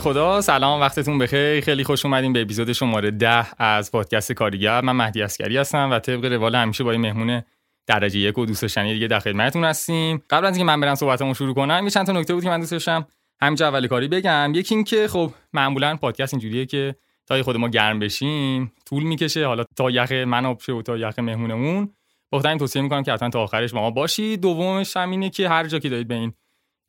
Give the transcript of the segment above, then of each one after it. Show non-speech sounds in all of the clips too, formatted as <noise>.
خدا. سلام وقتتون بخیر. خیلی خوش اومدیم به اپیزود شماره ده از پادکست کاریگر. من مهدی اسکری هستم و طبق روال همیشه با این مهمون درجه یک و دوست داشتنی دیگه در خدمتتون هستیم. قبل از اینکه من برم صحبتمو شروع کنم یه چند تا نکته بود که من دوست داشتم همینجا اول کاری بگم. یکی این که خب معمولا پادکست اینجوریه که تا خود ما گرم بشیم طول می‌کشه. حالا تا یخ من آب و تا یخ مهمونمون. بخاطر این توصیه می‌کنم که حتما تا آخرش با ما باشید. دومش هم اینه که هر جا که دارید به این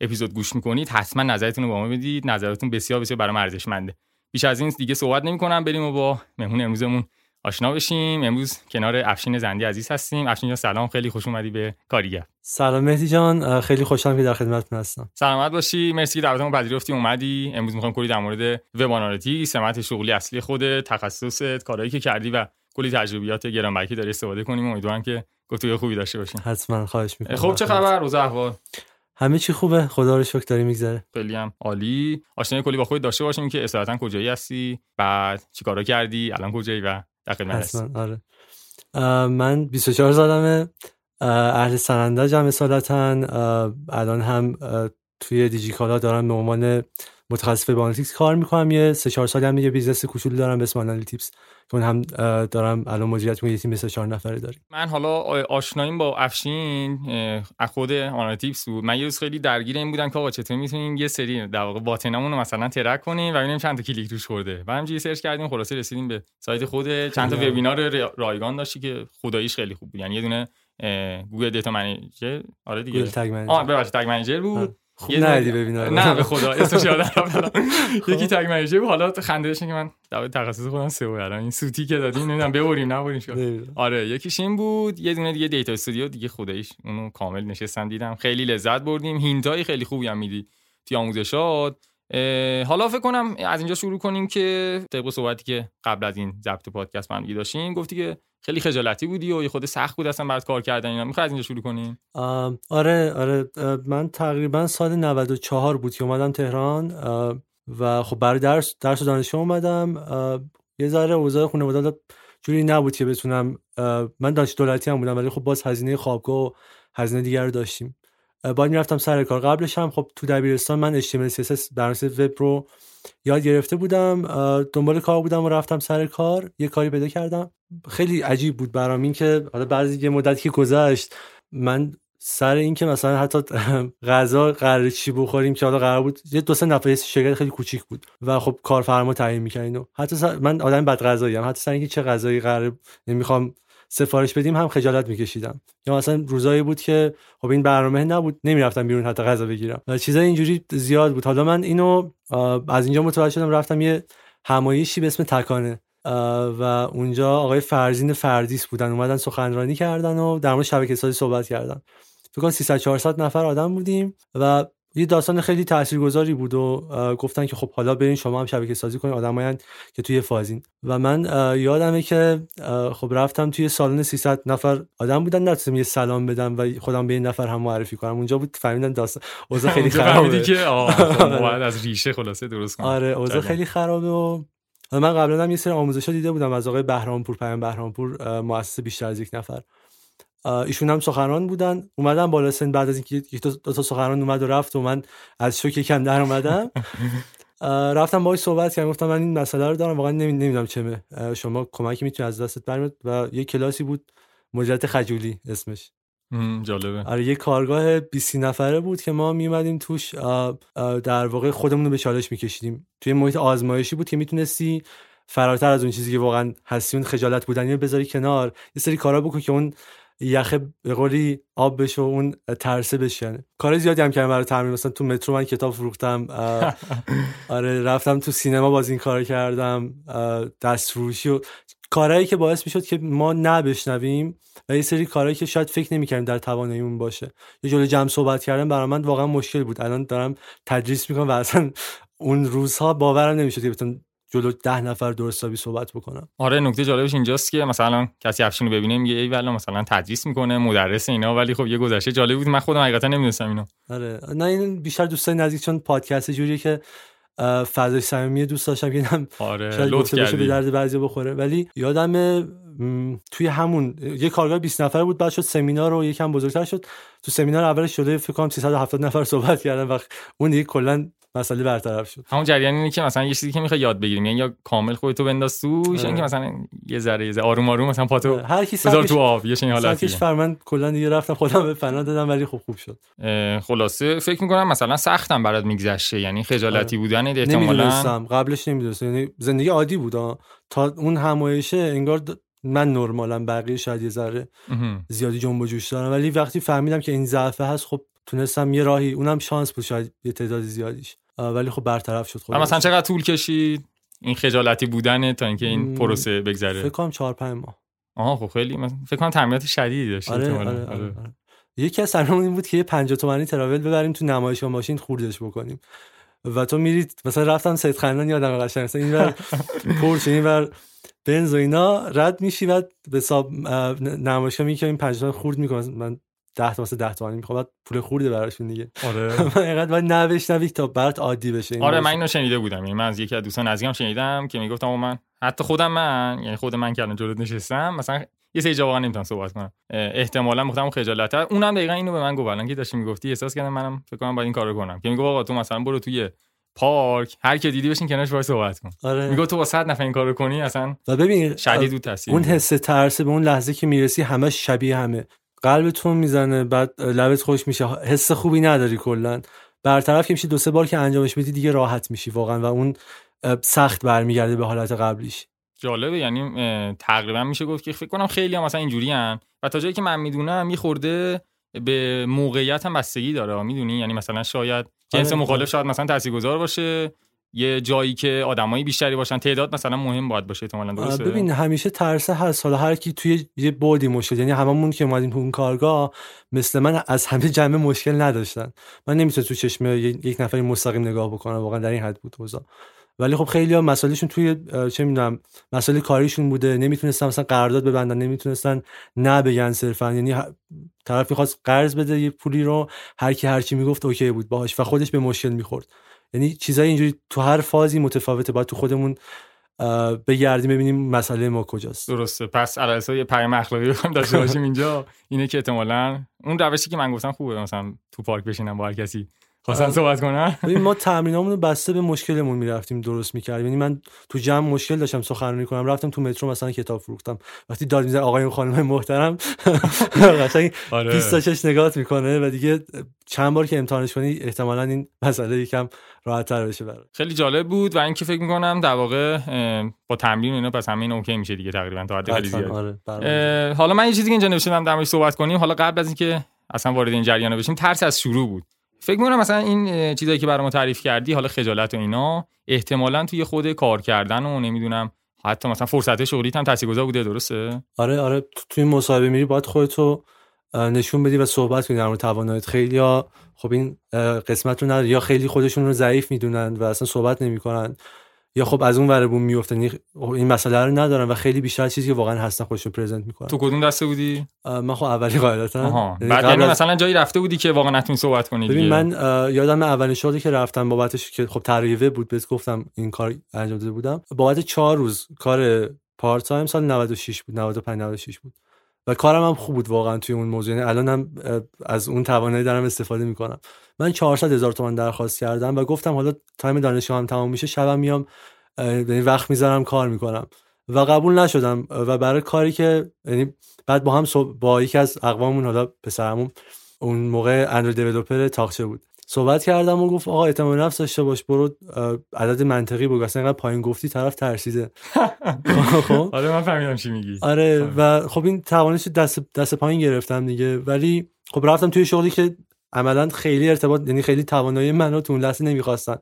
اپیزود گوش می‌کنید حتما نظرتون رو با ما بدید. نظرتون بسیار بسیار برام ارزشمنده. بیش از این دیگه صحبت نمی‌کنم بریم و با مهمون امروزمون آشنا بشیم. امروز کنار افشین زندی عزیز هستیم. افشین جان سلام. خیلی خوش اومدی به کاریگر سلام مهدی جان. خیلی خوشحالم که در خدمتتون هستم. سلامت باشی. مرسی که دعوتمون پذیرفتی اومدی. امروز می‌خوام کلی در مورد وب آنالیتیک سمت شغلی اصلی خودت تخصصت کارهایی که کردی و کلی تجربیات گرانبهایی داری استفاده کنیم. امیدوارم که گفتگوی خوبی داشته باشیم. حتما خواهش می‌کنم. خب چه خبر؟ روز احوال؟ همه چی خوبه؟ خدا رو شکر داری میگذره. خیلی هم عالی. آشنایی کلی با خودت داشته باشیم که اصالتا کجایی هستی؟ بعد چیکارا کردی؟ الان کجایی و در خدمت هستی آره. من 24 سالمه. اهل سنندجم اصالتا. الان هم توی دیجیکالا دارم به عنوان متخصص وب کار می‌کنم. یه سه چهار سالی هم یه business کوچولو دارم به اسم Analytips. چون هم دارم الان مدیریت یه تیم سه چهار نفره داریم. من حالا آشناییم با افشین خود Analytips بود. من یه روز خیلی درگیر این بودم که آقا چطور می‌تونیم یه سری در واقع button مون رو مثلا track کنیم و ببینیم چند تا کلیک روش خورده. و همینجوری سرچ کردیم خلاصه رسیدیم به سایت خود. چند تا وبینار رایگان داشتی که خداییش خیلی خوب بود. یعنی یه دونه Google Data Manager. آره دیگه. Google Tag Manager. آه ببخشید Tag Manager بود. خوب ندیدی ببینم نه به خدا. اسمش یادم <laughs> یکی تگ منیجر حالا خنده که من در تخصص خودم سئو الان این سوتی که دادیم نمی‌دونم ببریم نبریم آره یکیش این بود. یه دونه دیگه دیتا استودیو دیگه خداییش اونو کامل نشستم دیدم. خیلی لذت بردیم. هینتای خیلی خوبی هم میدی. توی آموزشات حالا فکر کنم از اینجا شروع کنیم که طبق صحبتی که قبل از این ضبط پادکست من داشتیم گفتی که خیلی خجالتی بودی و یه خود سخت بود اصلا برات کار کردن اینا. می‌خوای از اینجا شروع کنیم؟ آره آره. من تقریبا سال 94 بود که اومدم تهران. و خب برای درس درس دانشگاه اومدم. یه ذره اوضاع خانواده جوری نبود که بتونم من دانش دولتی هم بودم ولی خب باز هزینه خوابگاه و هزینه دیگر رو داشتیم. باید می‌رفتم سر کار. قبلش هم خب تو دبیرستان من HTML CSS برنامه وب رو یاد گرفته بودم دنبال کار بودم و رفتم سر کار. یه کاری پیدا کردم. خیلی عجیب بود برام این که حالا بعضی یه مدتی که گذشت من سر این که مثلا حتی <laughs> غذا قرار چی بخوریم که حالا قرار بود یه دو سه نفر شرکت خیلی کوچیک بود و خب کارفرما تعیین می‌کنین و حتی من آدم بد غذایی ام حتی سر اینکه چه غذایی قرار نمی‌خوام سفارش بدیم هم خجالت میکشیدم یا مثلا روزایی بود که خب این برنامه نبود نمی‌رفتم بیرون حتی غذا بگیرم. چیزای اینجوری زیاد بود. حالا من اینو از اینجا متوجه شدم رفتم یه همایشی به اسم تکانه. و اونجا آقای فرزین فردیس بودن. اومدن سخنرانی کردن و در مورد شبکه سازی صحبت کردن. فکر کنم 300 400 نفر آدم بودیم و یه داستان خیلی تاثیرگذاری بود و گفتن که خب حالا برین شما هم شبکه سازی کنین آدمایان که توی فازین. و من یادمه که خب رفتم توی سالن 300 نفر آدم بودن نتونستم یه سلام بدم و خودم به این نفر هم معرفی کنم. اونجا بود فهمیدن داستان اوضاع خیلی خرابه. که آره. <laughs> از ریشه خلاصه درست کنم آره اوضاع خیلی خرابه و من قبلا هم یه سری آموزش دیده بودم از آقای بهرامپور پیام بهرامپور مؤسس بیشتر از یک نفر. ایشون هم سخنران بودن. اومدن بالا سن بعد از اینکه یک دو, تا سخنران اومد و رفت و من از شوک کم در اومدم. <laughs> رفتم باهاش صحبت کردم. گفتم من این مسئله رو دارم واقعا نمی‌دونم چمه شما کمکی می‌تونی از دستت برمیاد. و یه کلاسی بود مجرد خجولی اسمش. جالبه. آره یه کارگاه 20 نفره بود که ما میومدیم توش. در واقع خودمون رو به چالش میکشیدیم. توی محیط آزمایشی بود که می‌تونستی فراتر از اون چیزی که واقعا هستی اون خجالت بودنی رو بذاری کنار. یه سری کارا بکن که اون یخه به قولی آب بشه و اون ترسه بشه. کار زیادی هم کردم برای تمرین. مثلا تو مترو من کتاب فروختم <laughs> آره رفتم تو سینما باز این کار کردم دست فروشی و کارهایی که باعث می‌شد که ما نبشنویم و یه سری کارهایی که شاید فکر نمی‌کردیم در تواناییمون باشه. یه جلوی جمع صحبت کردن برای من واقعا مشکل بود. الان دارم تدریس می‌کنم و اصلا اون روزها باورم نمی‌شد که بتونم جلو ده نفر درستابی صحبت بکنم. آره نکته جالبش اینجاست که مثلا کسی افشین رو ببینه میگه ای والا مثلا تدریس می‌کنه مدرس اینا ولی خب یه گذشته جالب بود. من خودم حقیقتا نمی‌دونستم اینو. آره. نه این بیشتر دوستای نزدیک چون پادکست جوریه که فضای صمیمی دوست داشتم که اینم آره لطف به درد بعضی بخوره. ولی یادم توی همون یه کارگاه 20 نفره بود بعد شد سمینار رو یکم بزرگتر شد. تو سمینار اولش شده فکر کنم 370 نفر صحبت کردن و اون دیگه کلا مسئله برطرف شد. همون جریان اینه که مثلا یه چیزی که می‌خوای یاد بگیریم یعنی یا کامل خودتو بنداز توش اینکه مثلا یه ذره یه ذره آروم آروم مثلا پاتو هر کی بذار تو آب یه چنین حالتی. فرمن کلا دیگه رفتم خودم به فنا دادم ولی خوب خوب شد. خلاصه فکر می‌کنم مثلا سختم برات میگذشته یعنی خجالتی بودن احتمالاً. قبلش نمی‌دونستم یعنی زندگی عادی بود تا اون همایشه انگار من نرمالم بقیه شاید یه ذره زیادی جنب و جوش دارم ولی وقتی فهمیدم که این ضعفه هست خب تونستم یه راهی اونم شانس بود شاید یه تعداد زیادیش. ولی خب برطرف شد خب مثلا چقدر طول کشید؟ این خجالتی بودن تا اینکه این پروسه بگذره. فکر کنم 4 5 ماه. آها خب خیلی فکر کنم تمرینات شدیدی داشت آره آره, آره, آره. یکی از این بود که یه 50 تومانی تراول ببریم تو نمایشگاه ماشین خوردش بکنیم. و تو میرید مثلا رفتم سید خندان یادم قشنگ مثلا اینور <laughs> پورچ اینور بنز و اینا رد میشی بعد به حساب نمایشگاه میگه این 50 خورد می‌کنه من 10 تا واسه 10 تومانی می‌خواد پول خورده براشون دیگه. آره. <laughs> من اینقدر باید نبشنوی تا برات عادی بشه. این آره من اینو شنیده بودم. یعنی من از یکی از دوستان نزدیکم شنیدم که می‌گفتم من حتی خودم من یعنی خود من که الان جلوت نشستم مثلا یه سری واقعا نمی‌تونم صحبت کنم. احتمالا مختم خجالت اونم دقیقا اینو به من گفت. الان که داشتی می‌گفتی احساس کردم منم فکر کنم باید این کارو کنم. که میگه آقا تو مثلا برو توی پارک. هر کی دیدی بشین کنارش وای صحبت کن. آره. میگه تو با 100 نفر این کارو کنی اصلا و ببین شدید و تاثیر اون حس ترس به اون لحظه که می‌رسی همش شبیه همه. قلبتون می‌زنه بعد لبت خوش میشه. حس خوبی نداری کلا. برطرف که میشی دو سه بار که انجامش بدی دیگه راحت میشی واقعا و اون سخت برمیگرده به حالت قبلیش. جالبه یعنی تقریبا میشه گفت که فکر کنم خیلی هم مثلا اینجوری و تا جایی که من می‌دونم خورده به موقعیت هم بستگی داره می‌دونی؟ یعنی مثلا شاید جنس آره. مخالف شاید مثلا تاثیرگذار باشه یه جایی که آدمایی بیشتری باشن تعداد مثلا مهم باید باشه احتمالاً درسته؟ ببین همیشه ترس هست. حالا هر کی توی یه بودی مشکل یعنی هممون که اومدیم تو اون کارگاه مثل من از همه جمع مشکل نداشتن. من نمی‌تونم تو چشم یک نفری مستقیم نگاه بکنم واقعا در این حد بود اوضاع ولی خب خیلی ها مسائلشون توی چه می‌دونم مسائل کاریشون بوده نمی‌تونستن مثلا قرارداد ببندن نمی‌تونستن نه بگن صرفا. یعنی طرف می‌خواست قرض بده یه پولی رو هر کی هر چی می‌گفت اوکی بود باهاش و خودش به مشکل می‌خورد. یعنی چیزای اینجوری تو هر فازی متفاوته باید تو خودمون بگردیم ببینیم مسئله ما کجاست. درسته. پس علاسا یه پیام اخلاقی بخوام داشته باشیم اینجا. <laughs> اینه که احتمالاً اون روشی که من گفتم خوبه مثلا تو پارک بشینم با هر کسی خواستن صحبت کنن <laughs> ببین ما تمرینامون رو بسته به مشکلمون می‌رفتیم درست می‌کردیم. یعنی من تو جمع مشکل داشتم سخنرانی کنم رفتم تو مترو مثلا کتاب فروختم. وقتی داد می‌زنه آقای خانم محترم <laughs> قشنگ آره. 26 نگات می‌کنه و دیگه چند بار که امتحانش کنی احتمالا این مسئله یکم راحت تر بشه برای خیلی جالب بود و اینکه فکر می‌کنم در واقع با تمرین اینا پس همین اوکی میشه دیگه تقریبا تا حد خیلی زیاد. آره حالا من یه چیزی که اینجا نوشتم در صحبت کنیم. حالا قبل از اینکه اصلا وارد این جریان بشیم ترس از شروع بود. فکر می‌کنم مثلا این چیزایی که برای ما تعریف کردی حالا خجالت و اینا احتمالا توی خود کار کردن و نمی‌دونم حتی مثلا فرصت شغلیت هم تاثیرگذار بوده درسته؟ آره آره. توی مصاحبه میری باید خودتو نشون بدی و صحبت کنی در مورد تواناییت. خیلی یا خب این قسمت رو نداره یا خیلی خودشون رو ضعیف می‌دونن و اصلا صحبت نمی‌کنن. یا خب از اون ور بوم میفته این مسئله رو ندارن و خیلی بیشتر چیزی که واقعا هستن خودشون پرزنت می‌کنن. تو کدوم دسته بودی؟ من خب اولی قاعدتا. یعنی بعد یعنی مثلا جایی رفته بودی که واقعا نتونی صحبت کنی ببین من یادم اولین شغلی که رفتم بابتش که خب تریوه بود بهت گفتم این کار انجام داده بودم. بابت چهار روز کار part time سال 96 بود 95 96 بود. و کارم هم خوب بود واقعا توی اون موضوع. یعنی الانم از اون توانایی دارم استفاده می‌کنم. من 400 هزار تومان درخواست کردم و گفتم حالا time دانشگاه هم تمام میشه شبم میام یعنی وقت می‌ذارم کار می‌کنم. و قبول نشدم. و برای کاری که یعنی بعد با هم با یکی از اقواممون حالا پسرمون اون موقع اندروید دیولپر تاخچه بود. صحبت کردم و گفت آقا اعتماد نفس داشته باش برو عدد منطقی بگو. اصلا اینقدر پایین گفتی طرف ترسیده. <laughs> خب. آره من فهمیدم چی میگی. آره و خب این توانش دست دست پایین گرفتم دیگه. ولی خب رفتم توی شغلی که عملا خیلی ارتباط یعنی خیلی توانایی منو تو اون لحظه نمی‌خواستن.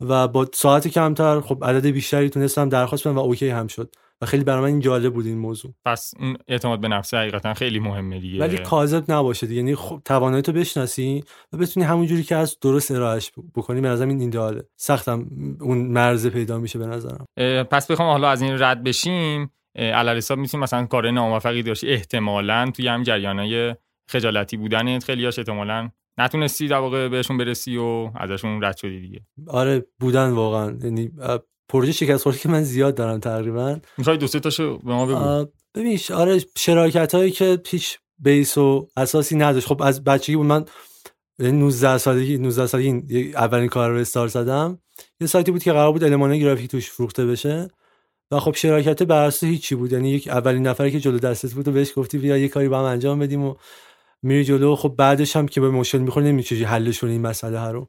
و با ساعت کمتر خب عدد بیشتری تونستم درخواست بدم و اوکی هم شد. و خیلی برای من این جالب بود این موضوع. پس اون اعتماد به نفس حقیقتا خیلی مهمه دیگه. ولی کاذب نباشه دیگه. یعنی خب توانایی تو بشناسی و بتونی همون جوری که از درست ارائهش بکنی به نظرم این ایداله سختم اون مرز پیدا میشه به نظرم. پس بخوام حالا از این رد بشیم. علل حساب می‌تونیم مثلا کار ناموفقی داشتی. احتمالاً توی هم جریانای خجالتی بودنت خیلی هاش احتمالاً نتونستی در واقع بهشون برسی و ازشون رد شدی دیگه. آره بودن واقعا. یعنی پروژه شکست خوردی که من زیاد دارم تقریبا. می‌خوای دو سه تاشو به ما بگو. ببین آره شراکت هایی که پیش بیس و اساسی نداشت. خب از بچگی بود من 19 یعنی سالگی 19 سالگی اولین کار رو استارت زدم. یه سایتی بود که قرار بود المانای گرافیک توش فروخته بشه. و خب شراکت بر اساس هیچی بود. یعنی یک اولین نفری که جلو دستت بود و بهش گفتی بیا یه کاری با هم انجام بدیم و میری جلو. خب بعدش هم که به مشکل می‌خوره نمیشه حلش کنی این مسئله ها رو.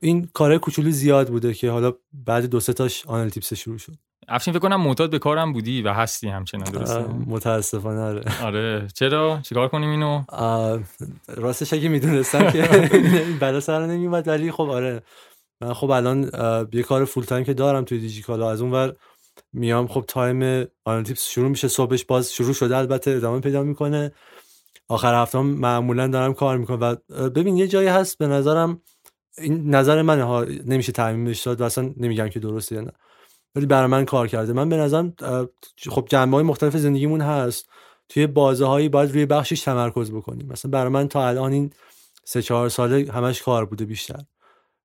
این کار کوچولو زیاد بوده که حالا بعد دو سه تاش Analytips شروع شد. افشین فکر کنم معتاد به کارم بودی و هستی همچنان درسته؟ متاسفانه آره. آره. چرا؟ چیکار کنیم اینو؟ راستش اگه می‌دونستم که بلا سر نمیومد ولی خب آره. من خب الان یه کار full time که دارم توی دیجیکالا. از اون ور میام خب time Analytips شروع میشه صبحش باز شروع شده البته ادامه پیدا می‌کنه. آخر هفته معمولا دارم کار می‌کنم و ببین یه جایی هست به نظرم این نظر منه ها نمیشه تعمیمش داد و اصلا نمیگم که درسته یا نه. ولی برای من کار کرده. من به نظرم خب جنبه های مختلف زندگیمون هست. توی بازه هایی باید روی بخشش تمرکز بکنیم. مثلا برای من تا الان این سه چهار ساله همش کار بوده بیشتر.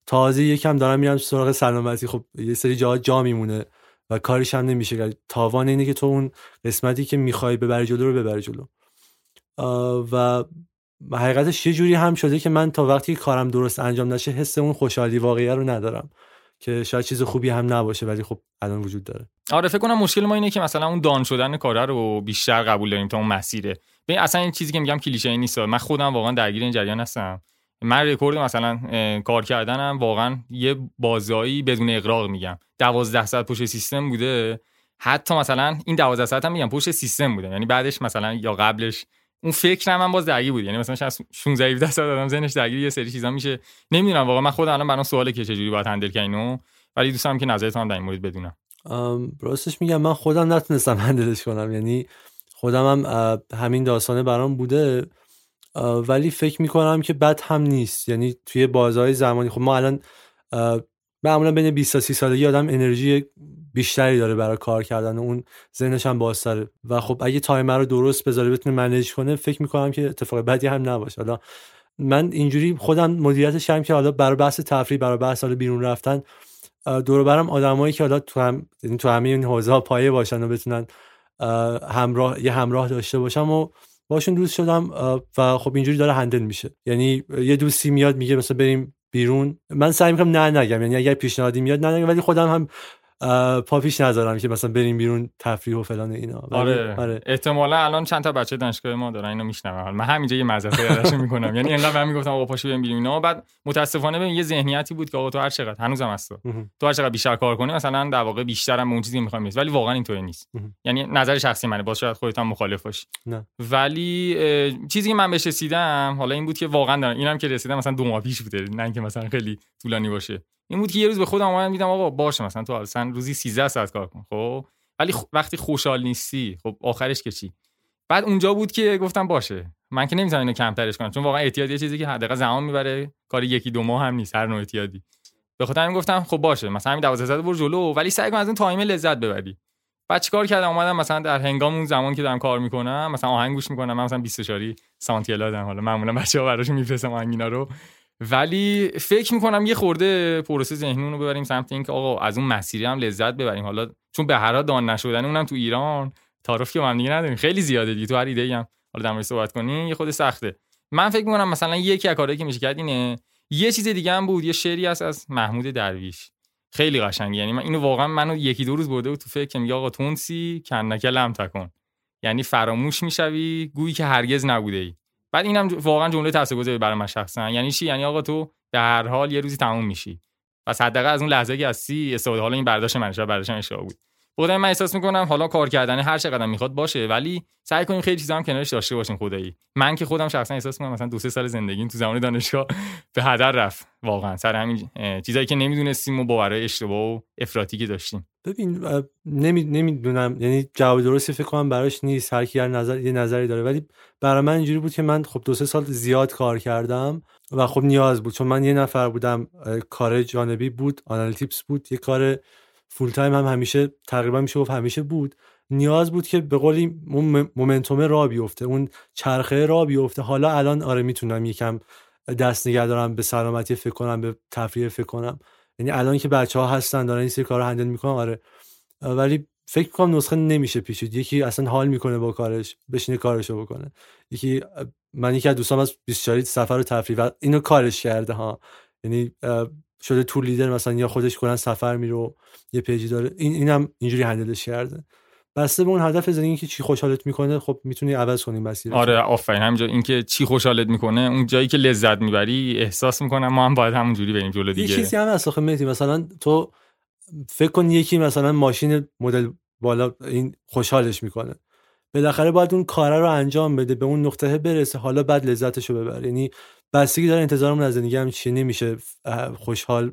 تازه یکم دارم میرم سراغ سلامتی. خب یه سری جا جا میمونه و کارش هم نمیشه تاوان اینه که تو اون قسمتی که می‌خوای ببری جلو رو ببری جلو. و حقیقتش یه جوری هم شده که من تا وقتی کارم درست انجام نشه حس اون خوشحالی واقعی رو ندارم. که شاید چیز خوبی هم نباشه ولی خب الان وجود داره. آره فکر کنم مشکل ما اینه که مثلا اون دان شدن کاره رو بیشتر قبول داریم تا اون مسیره. ببین اصلا این چیزی که میگم کلیشه ای نیست. من خودم واقعا درگیر این جریان هستم. من رکورد مثلا کار کردنم واقعا یه بازایی بدون اقراق میگم. 12 ساعت پشت سیستم بوده. حتی مثلا این 12 ساعت هم میگم پشت سیستم بوده. یعنی بعدش مثلا یا قبلش اون فکر من باز درگیر بود. یعنی مثلا شاید 16 17 سال آدم ذهنش درگیر یه سری چیزا میشه. نمی‌دونم واقعا من خودم الان برام سواله که چجوری باید هندل کنم ولی دوستم که نظرتون در این مورد بدونم. راستش میگم من خودم نتونستم هندلش کنم. یعنی خودم هم همین داستانه برام بوده. ولی فکر می‌کنم که بد هم نیست. یعنی توی بازهای زمانی خب ما الان معمولا بین 20 تا 30 سالگی آدم انرژی بیشتری داره برای کار کردن اون ذهنش هم بازتره. و خب اگه تایمر رو درست بذاره بتونه منیج کنه فکر می‌کنم که اتفاق بدی هم نباشه. حالا من اینجوری خودم مدیریتش هم که حالا برای بحث تفریح برای بحث حالا بیرون رفتن دور برم آدمایی که حالا تو هم یعنی تو همه این حوزه پایه باشن و بتونن همراه یه همراه داشته باشم و باشون دوست شدم و خب اینجوری داره هندل میشه. یعنی یه دوستی میاد میگه مثلا بریم بیرون. من سعی می‌کنم نه نگم یعنی اگر پیشنهادی میاد نه نگم ولی خودم هم پا پیش نذارم که مثلا بریم بیرون تفریح و فلان اینا. آره. آره. احتمالا الان چند تا بچه دانشگاه ما دارن اینو میشنون من همینجا یه مزه یادش می‌کنم. یعنی انقدر من می‌گفتم آقا پاشو بریم اینا. بعد متاسفانه به یه ذهنیتی بود که آقا تو هر چقدر هنوزم هست تو. هر چقدر بیشتر کار کنی مثلا در واقع بیشترم به اون چیزی می‌خوام ولی واقعا اینطوری نیست. یعنی نظر شخصی منه. باز شاید خودت هم مخالف باشی. ولی چیزی که من بهش رسیدم حالا این بود که واقعا دارم اینم که رسیدم مثلا دو ماه پیش بوده. نه اینکه مثلا خیلی طولانی باشه. این بود که یه روز به خودم اومدم دیدم آقا باشه مثلا تو اصلا روزی 13 ساعت کار کن خب؟ ولی وقتی خوشحال نیستی خب آخرش که چی؟ بعد اونجا بود که گفتم باشه. من که نمی‌تونم اینو کمترش کنم چون واقعا اعتیاد یه چیزی که حداقل زمان می‌بره کار یکی دو ماه هم نیست هر نوع اعتیادی. به همین گفتم خب باشه مثلا همین 12 ساعت برو جلو ولی سعی کن از اون تایم لذت ببری. بعد چیکار کردم؟ اومدم مثلا در هنگام اون زمان که دارم کار می‌کنم مثلا آهنگ گوش می‌کنم من مثلا 20 شاری سانتیلادم حالا معمولا بچه‌ها براشون میفرستم آهنگینا رو. ولی فکر می‌کنم یه خورده پروسه ذهنی رو ببریم سمت اینکه آقا از اون مسیری هم لذت ببریم. حالا چون به هر دان نشدن اونم تو ایران. تعارف که هم دیگه نداریم. خیلی زیاده دیگه. تو هر ایده هم. حالا در صحبت کنی یه خود سخته. من فکر می‌کنم مثلا یکی از کارهایی که میشه کرد اینه یه چیز دیگه هم بود. یه شعری هست از محمود درویش. خیلی قشنگه یعنی من اینو واقعا منو یکی دو روز برده بود تو فکر میگه آقا تونسی کنکه لم تکن. یعنی فراموش می‌شوی. گویی که هرگز نبوده ای. بعد اینم واقعا جمله تاثیرگذاری برای من شخصا. یعنی چی؟ یعنی آقا تو به هر حال یه روزی تموم میشی. پس حداقل از اون لحظه که هستی استفاده حالا این برداشت من شب برداشت اشتباه بود. خودم من احساس می‌کنم حالا کار کردن هر چقدر می‌خواد باشه ولی سعی کنیم خیلی چیزا هم کنارش داشته باشیم خدایی. من که خودم شخصا احساس می‌کنم مثلا دو سه سال زندگیم تو زمان دانشگاه به هدر رفت. واقعا سر همین چیزایی که نمی‌دونستیم و باورهای اشتباه و افراطی که داشتیم. ببین نمی نمی‌دونم. یعنی جواب درستی فکر کنم براش نیست. هر کی نظر یه نظری داره. ولی برای من اینجوری بود که من خب دو سه سال زیاد کار کردم و خب نیاز بود. چون من یه نفر بودم کار جانبی بود Analytips بود. یه کار full time هم همیشه تقریبا میشه گفت همیشه بود. نیاز بود که به قولی momentum را بیفته اون چرخه را بیفته. حالا الان آره می‌تونم یکم دست نگه دارم به سلامتی فکر کنم به تفریح فکر کنم. یعنی الان که بچه ها هستن دارن این سری کار رو handle می‌کنن آره. ولی فکر کنم نسخه نمیشه پیچید. یکی اصلا حال می‌کنه با کارش بشینه کارشو بکنه. یکی من یکی از دوستام از 24 سفر و تفریح و اینو کارش کرده ها. یعنی شده تور لیدر مثلا یا خودش کلا سفر میره یه پیجی داره. این اینم اینجوری هندلش کرده. بسته به اون هدف زندگی که چی خوشحالت می‌کنه خب می‌تونی عوض کنی مسیر آره آفرین. همینجا اینکه چی خوشحالت می‌کنه اون جایی که لذت می‌بری احساس می‌کنم ما هم باید همونجوری بریم جلو دیگه. یه چیزی هم هست مثلا تو فکر کن یکی مثلا ماشین مدل بالا این خوشحالش می‌کنه. بالاخره باید اون کاره رو انجام بده به اون نقطه برسه حالا بعد لذتش رو ببره. یعنی بستگی داره انتظارمون از زندگی هم چی نمیشه خوشحال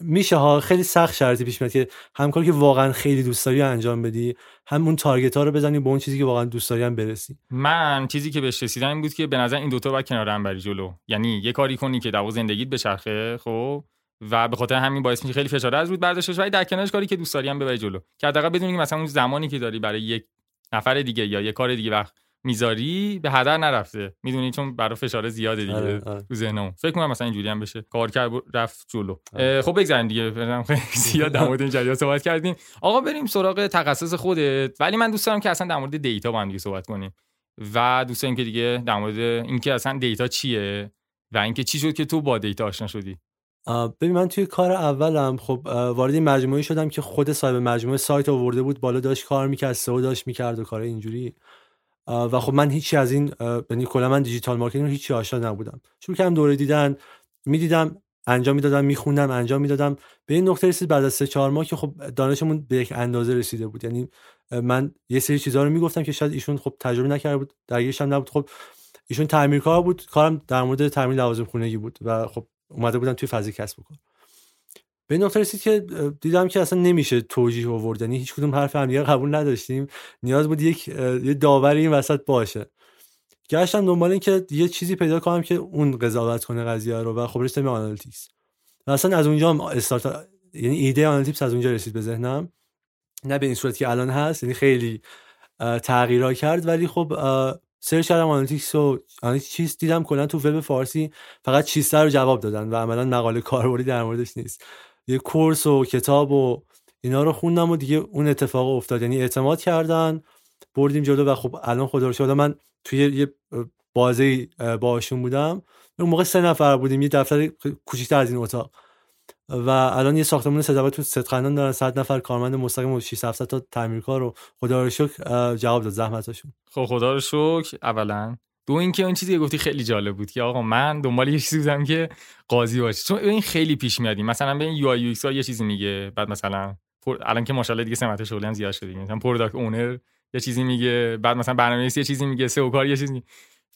میشه ها. خیلی سخت شرطی پیش میاد که همکاری که واقعا خیلی دوست داری انجام بدی همون تارگت ها رو بزنی به اون چیزی که واقعا دوست داری هم برسی. من چیزی که بهش رسیدم این بود که به نظر این دوتا باید کنار هم بری جلو. یعنی یه کاری کنی که دوا زندگیت بچرخه خب؟ و به خاطر همین باعث میشه خیلی فشار از رود برداشته ولی در کنارش کاری که دوست داری هم ببری جلو. که حداقل بدونی که مثلا اون زمانی که داری برای یک نفر دیگه یا یه کار دیگه وقت می‌ذاری به هدر نرفته. می‌دونی؟ چون برای فشار زیاده دیگه آره، آره. تو ذهنم فکر کنم مثلا اینجوری هم بشه. کار کرد رفت جلو. آره. خب بگذاریم دیگه. خیلی <laughs> زیاد در مورد این جریان صحبت کردیم. آقا بریم سراغ تخصص خودت. ولی من دوست دارم که اصلا در مورد دیتا با هم دیگه صحبت کنیم. و دوست دارم که دیگه در مورد اینکه اصلا دیتا چیه و اینکه چی شد که تو با data آشنا شدی. ببین من توی کار اولم خب وارد مجموعه شدم که خود صاحب مجموعه سایت آورده بود بالا داشت کار می‌کرد سئو داشت می‌کرد و کار اینجوری. و خب من هیچی از این یعنی کلا من digital marketing رو هیچی آشنا نبودم. شروع کردم دوره دیدن می‌دیدم انجام می‌دادم میخوندم انجام می‌دادم. به این نقطه رسید بعد از سه چهار ماه که خب دانشمون به یک اندازه رسیده بود. یعنی من یه سری چیزها رو می‌گفتم که شاید ایشون خب تجربه نکرده بود درگیرش هم نبود. خب ایشون تعمیرکار بود کارم در مورد تعمیر لوازم خونگی بود و خب اومده بودم توی فضای کسب بکنم به این نقطه که دیدم که اصلا نمیشه توجیه آورد. یعنی هیچ کدوم حرف هم قبول نداشتیم. نیاز بود یک یه داوری این وسط باشه. گشتم دنبال این که یه چیزی پیدا کنم که اون قضاوت کنه قضیه رو و خب رسیدم analytics. و اصلا از اونجا استارت یعنی ایده analytics از اونجا رسید به ذهنم. نه به این صورت که الان هست یعنی خیلی تغییرات کرد. ولی خب search کردم analytics و چیز دیدم کلا تو وب فارسی فقط چیز رو جواب دادن و عملا مقاله کاربردی در موردش نیست. یه course و کتاب و اینا رو خوندم و دیگه اون اتفاق افتاد. یعنی اعتماد کردن بردیم جلو و خب الان خدا رو شکر من توی یه بازی باشون بودم. اون موقع سه نفر بودیم یه دفتر کوچیک‌تر از این اتاق. و الان یه ساختمان سه تو ستخندان دارن 100 نفر کارمند مستقیم و 6 700 تا تعمیرکار و خدا رو شکر جواب داد زحمتاشون خب خدا رو شکر اولا دو اینکه اون چیزی که گفتی خیلی جالب بود که آقا من دنبال یه چیزی بودم که قاضی باشه. چون این خیلی پیش میادیم مثلا به این UI UX یه چیزی میگه. بعد مثلا الان که ماشاءالله دیگه سمت شغلی هم زیاد شده مثلا product owner یه چیزی میگه. بعد مثلا برنامه‌نویس یه چیزی میگه. SEO کار یه چیزی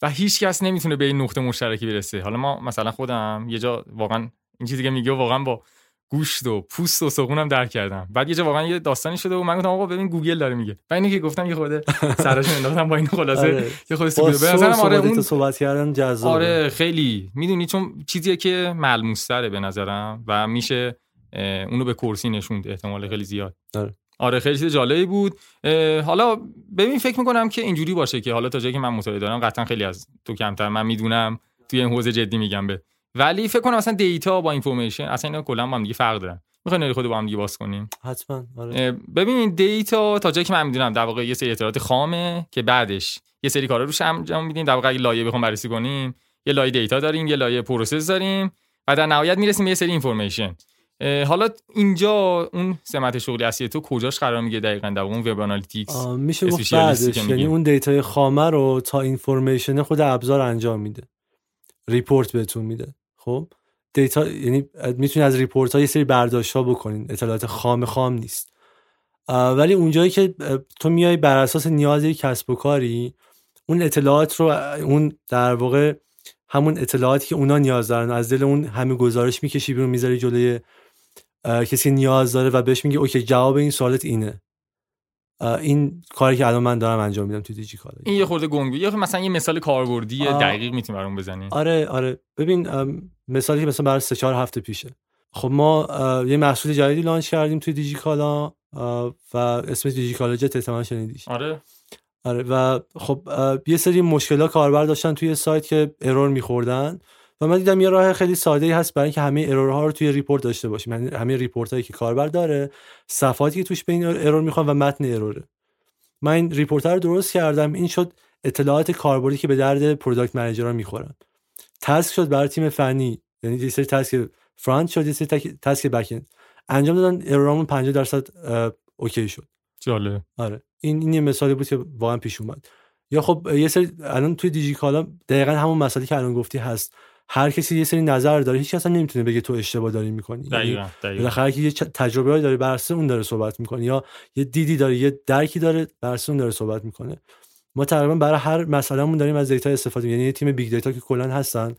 و هیچ کس نمی‌تونه به این نقطه مشترکی برسه. حالا ما مثلا خودم یه جا واقعا این چیزی که میگه واقعا با گوشت و پوست و سقونم درک کردم. بعد یه جا واقعا یه داستانی شده و من گفتم آقا ببین گوگل داره میگه. و اینو که گفتم یه خورده سرش انداختم با این خلاصه آره. یه خورده سیبیل به نظرم آره اون صحبت کردن جذاب آره خیلی. می‌دونی چون چیزیه که ملموس تره به نظرم و میشه اونو به کرسی نشوند احتمال خیلی زیاد. آره. آره خیلی چیز جالبی بود. حالا ببین فکر می‌کنم که اینجوری باشه که حالا تا جایی که من مطالعه دارم قطعا خیلی از تو کمتر من می‌دونم توی این حوزه جدی میگم به. ولی فکر کنم اصلا data با information اصلا اینا کلا با هم دیگه فرق دارن. می‌خواین خود با هم دیگه باز کنیم حتما آره. ببین data تا جایی که من می‌دونم در واقع یه سری اطلاعات خامه که بعدش یه سری کارا روش انجام میدیم. در واقع اگه لایه بخوام بررسی کنیم یه لایه data داریم یه لایه process داریم و در نهایت می‌رسیم به یه سری information حالا اینجا اون سمت شغلی اصلی تو کجاش قرار میگه دقیقا؟ در اون web analytics میشه گفت بعدش. یعنی اون data ی خامه رو تا information خود ابزار انجام میده. report بهتون میده. خب؟ data یعنی می‌تونید از report ها یه سری برداشت ها بکنین اطلاعات خام خام نیست. ولی اونجایی که تو میای بر اساس نیاز کسب و کاری اون اطلاعات رو اون در واقع همون اطلاعاتی که اونا نیاز دارن از دل اون همه گزارش می‌کشی بیرون می‌ذاری جلوی کسی نیاز داره و بهش میگه okay جواب این سوالت اینه. این کاری که الان من دارم انجام میدم تو دیجی کالا این یه خورده گنگه یا مثلا یه مثال کاربردی دقیق می‌تونی برام بزنی؟ آره آره. ببین مثالی که مثلا برای 3 4 هفته پیشه. خب ما یه محصول جدیدی launch کردیم توی دیجی کالا و اسمش دیجی کالا جت احتمال شنیدیش. آره. آره و خب یه سری مشکلات کاربر داشتن توی سایت که error میخوردن و من دیدم یه راه خیلی ساده ای هست برای اینکه همه error ها رو توی report داشته باشیم. یعنی همه report هایی که کاربر داره صفحاتی که توش به این error می‌خورن و متن error ه من این report رو درست کردم. این شد اطلاعات کاربردی که به درد product manager ها می‌خورن. task شد برای تیم فنی. یعنی یه سری task front شد یه سری task back انجام دادن error امون 50 درصد okay شد. جالب. آره. این این یه مثالی بود که واقعا پیش اومد. یا خب یه سری الان توی دیجیکالا دقیقا همون مسئله که الان گفتی هست. هر کسی یه سری نظر داره هیچ اصلا نمی‌تونه بگه تو اشتباه داری می‌کنی. دقیقاً بالاخره یه تجربه داره بر اون داره صحبت می‌کنه. یا یه دیدی داره یه درکی داره بر اون داره صحبت می‌کنه. ما تقریبا برای هر مسئلهمون داریم از data استفاده یعنی یه تیم big data که کلا هستن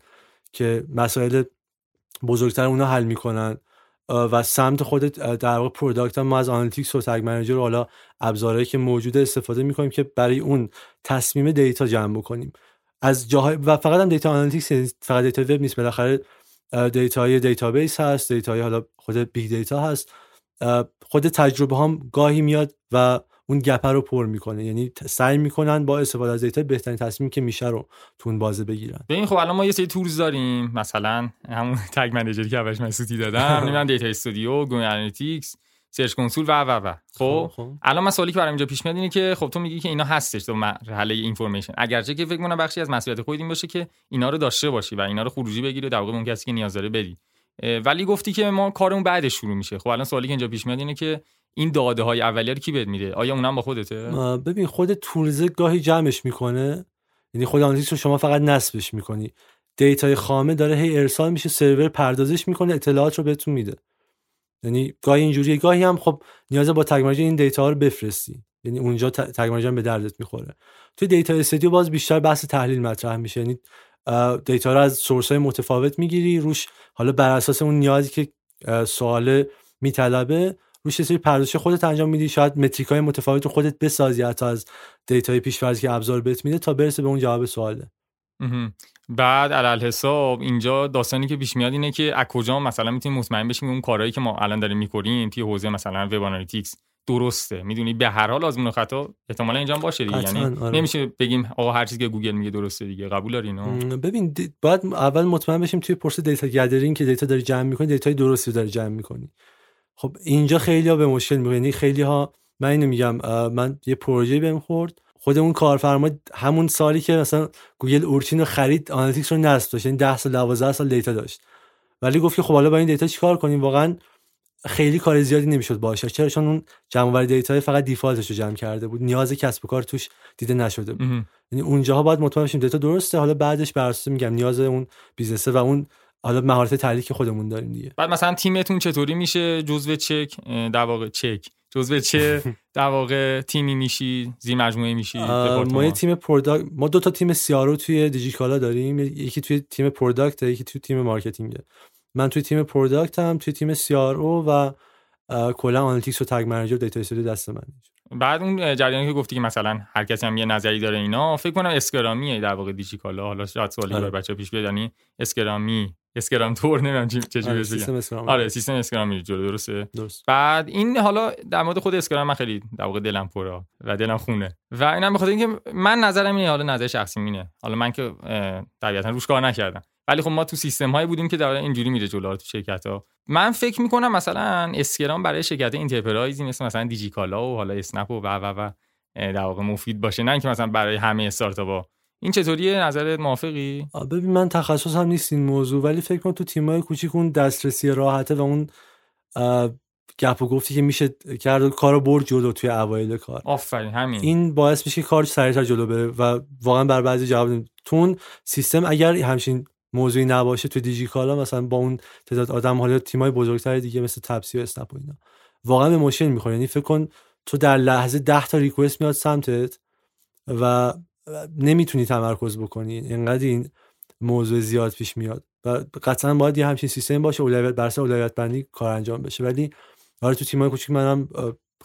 که مسائل بزرگتر اونا حل می‌کنن و سمت خود در واقع product ما از analytics و tag manager و حالا ابزارهایی که موجوده استفاده می‌کنیم که برای اون تصمیم data جمع بکنیم. از جاهای و فقط هم data analytics یعنی فقط data web نیست بالاخره data ی database هست data ی حالا خود big data هست. خود تجربه هم گاهی میاد و اون gap ه رو پر می‌کنه. یعنی سعی می‌کنن با استفاده از data بهترین تصمیم که میشه رو تو اون بازه بگیرن. ببین خب الان ما یه سری tools داریم. مثلا همون <laughs> tag manager ی که اولش من سوتی دادم. <laughs> نمی‌دونم Data Studio Google Analytics Search Console و و و. خب, خب،, خب. الان من سوالی که برام اینجا پیش میاد اینه که خب تو میگی که اینا هستش تو مرحله information اگرچه که فکر کنم بخشی از مسئولیت خودت این باشه که اینا رو داشته باشی و اینا رو خروجی بگیری در واقع اون کسی که نیاز داره بدی ولی گفتی که ما کارمون بعدش شروع میشه. خب الان سوالی که اینجا پیش میاد اینه که این داده های اولیه رو کی بهت میده؟ آیا اونم با خودته؟ ببین خود tools گاهی جمعش می‌کنه. یعنی خود analytics رو شما فقط نصبش می‌کنی. data ی خامه داره هی ارسال میشه سرور پردازش می‌کنه اطلاعات رو بهتون میده. یعنی گاهی اینجوری گاهی هم خب نیاز با tag این data رو بفرستی. یعنی اونجا tag به دردت می‌خوره. توی Data Studio باز بیشتر بحث تحلیل مطرح میشه. یعنی data رو از source های متفاوت می‌گیری روش حالا بر اساس اون نیازی که سوال میطلبه روش سری پردازش خودت انجام میدی. شاید metric های متفاوت رو خودت بسازی حتی از data ی پیش‌فرضی که ابزار بهت میده تا برسه به اون جواب سواله بعد علی‌الحساب اینجا داستانی که پیش میاد اینه که از کجا مثلا می‌تونیم مطمئن بشیم اون کارهایی که ما الان داریم می‌کنیم توی حوزه مثلا web analytics درسته. می‌دونی؟ به هر حال آزمون خطا احتمالا اینجا باشه دیگه. یعنی آره. نمیشه بگیم آقا هر چیزی که گوگل میگه درسته دیگه. قبول داری اینو؟ ببین باید اول مطمئن بشیم توی process data gathering که data داری جمع می‌کنی data ی درستی داری جمع می‌کنی. خب اینجا خیلی ها به مشکل می‌خوره یعنی خیلی ها من اینو میگم من یه پروژه بهم خورد. خود اون کارفرما همون سالی که مثلا گوگل Urchin رو خرید analytics رو نصب داشت. یعنی 10 سال 12 سال data داشت. ولی گفت که خب حالا با این data چیکار کنیم؟ واقعا خیلی کار زیادی نمی‌شد باشه. چرا؟ چون اون جمع آوری data فقط default ش رو جمع کرده بود. نیاز کسب و کار توش دیده نشده بود. یعنی اونجاها باید مطمئن بشیم data درسته. حالا بعدش بر میگم نیاز اون business ه و اون حالا مهارت تحلیلی که خودمون داریم دیگه. بعد مثلا تیمتون چطوری میشه؟ جزو چه در واقع چه. جزو چه <laughs> در واقع تیمی میشی؟ زیرمجموعه میشی؟ ما یه تیم product ما دو تا تیم CRO توی دیجیکالا داریم. یکی توی تیم product یکی توی تیم marketing. من توی تیم product هم توی تیم CRO و کلا analytics و Tag Manager Data Studio دست من. بعد اون جریانی که گفتی که مثلا هر کسی هم یه نظری داره اینا فکر کنم scrum یه در واقع دیجیکالا. حالا شاید سوالی آره. بچه پیش بیاد یعنی scrum ی. scrum تور نمی‌دونم چه چه آره, آره سیستم scrum میره جلو درسته؟ درست. بعد این حالا در مورد خود scrum من خیلی در واقع دلم پره و دلم خونه. و اینم بخاطر اینکه من نظرم اینه حالا نظر شخصی منه حالا من که طبیعتا روش کار نکردم. ولی خب ما تو سیستم هایی بودیم که در اینجوری میره جلو تو شرکت ها من فکر می‌کنم مثلا scrum برای شرکت enterprise ی مثل مثلا دیجیکالا و حالا اسنپ و و و در واقع مفید باشه. نه اینکه مثلا برای همه استارتاپا این چطوریه؟ نظرت موافقی؟ ببین من تخصص هم نیست این موضوع ولی فکر کنم تو تیمای کوچیک اون دسترسی راحته و اون گپ و گفتی که میشه کرد کارو برد جلو توی اوایل کار. آفرین همین. این باعث میشه کار سریعتر جلو بره و واقعا بر بعضی جواب تون سیستم اگر همچین موضوعی نباشه تو دیجیکالا مثلا با اون تعداد آدم حالا تیمای بزرگتر دیگه مثل تپسی و اسنپ و اینا واقعا به مشکل می‌خوره. یعنی فکر کن تو در لحظه 10 تا ریکوست میاد سمتت و نمی‌تونی تمرکز بکنی. اینقدر این موضوع زیاد پیش میاد و قطعا باید یه همچین سیستم باشه اولویت بر اولویت بندی کار انجام بشه. ولی آره تو تیمای کوچیک منم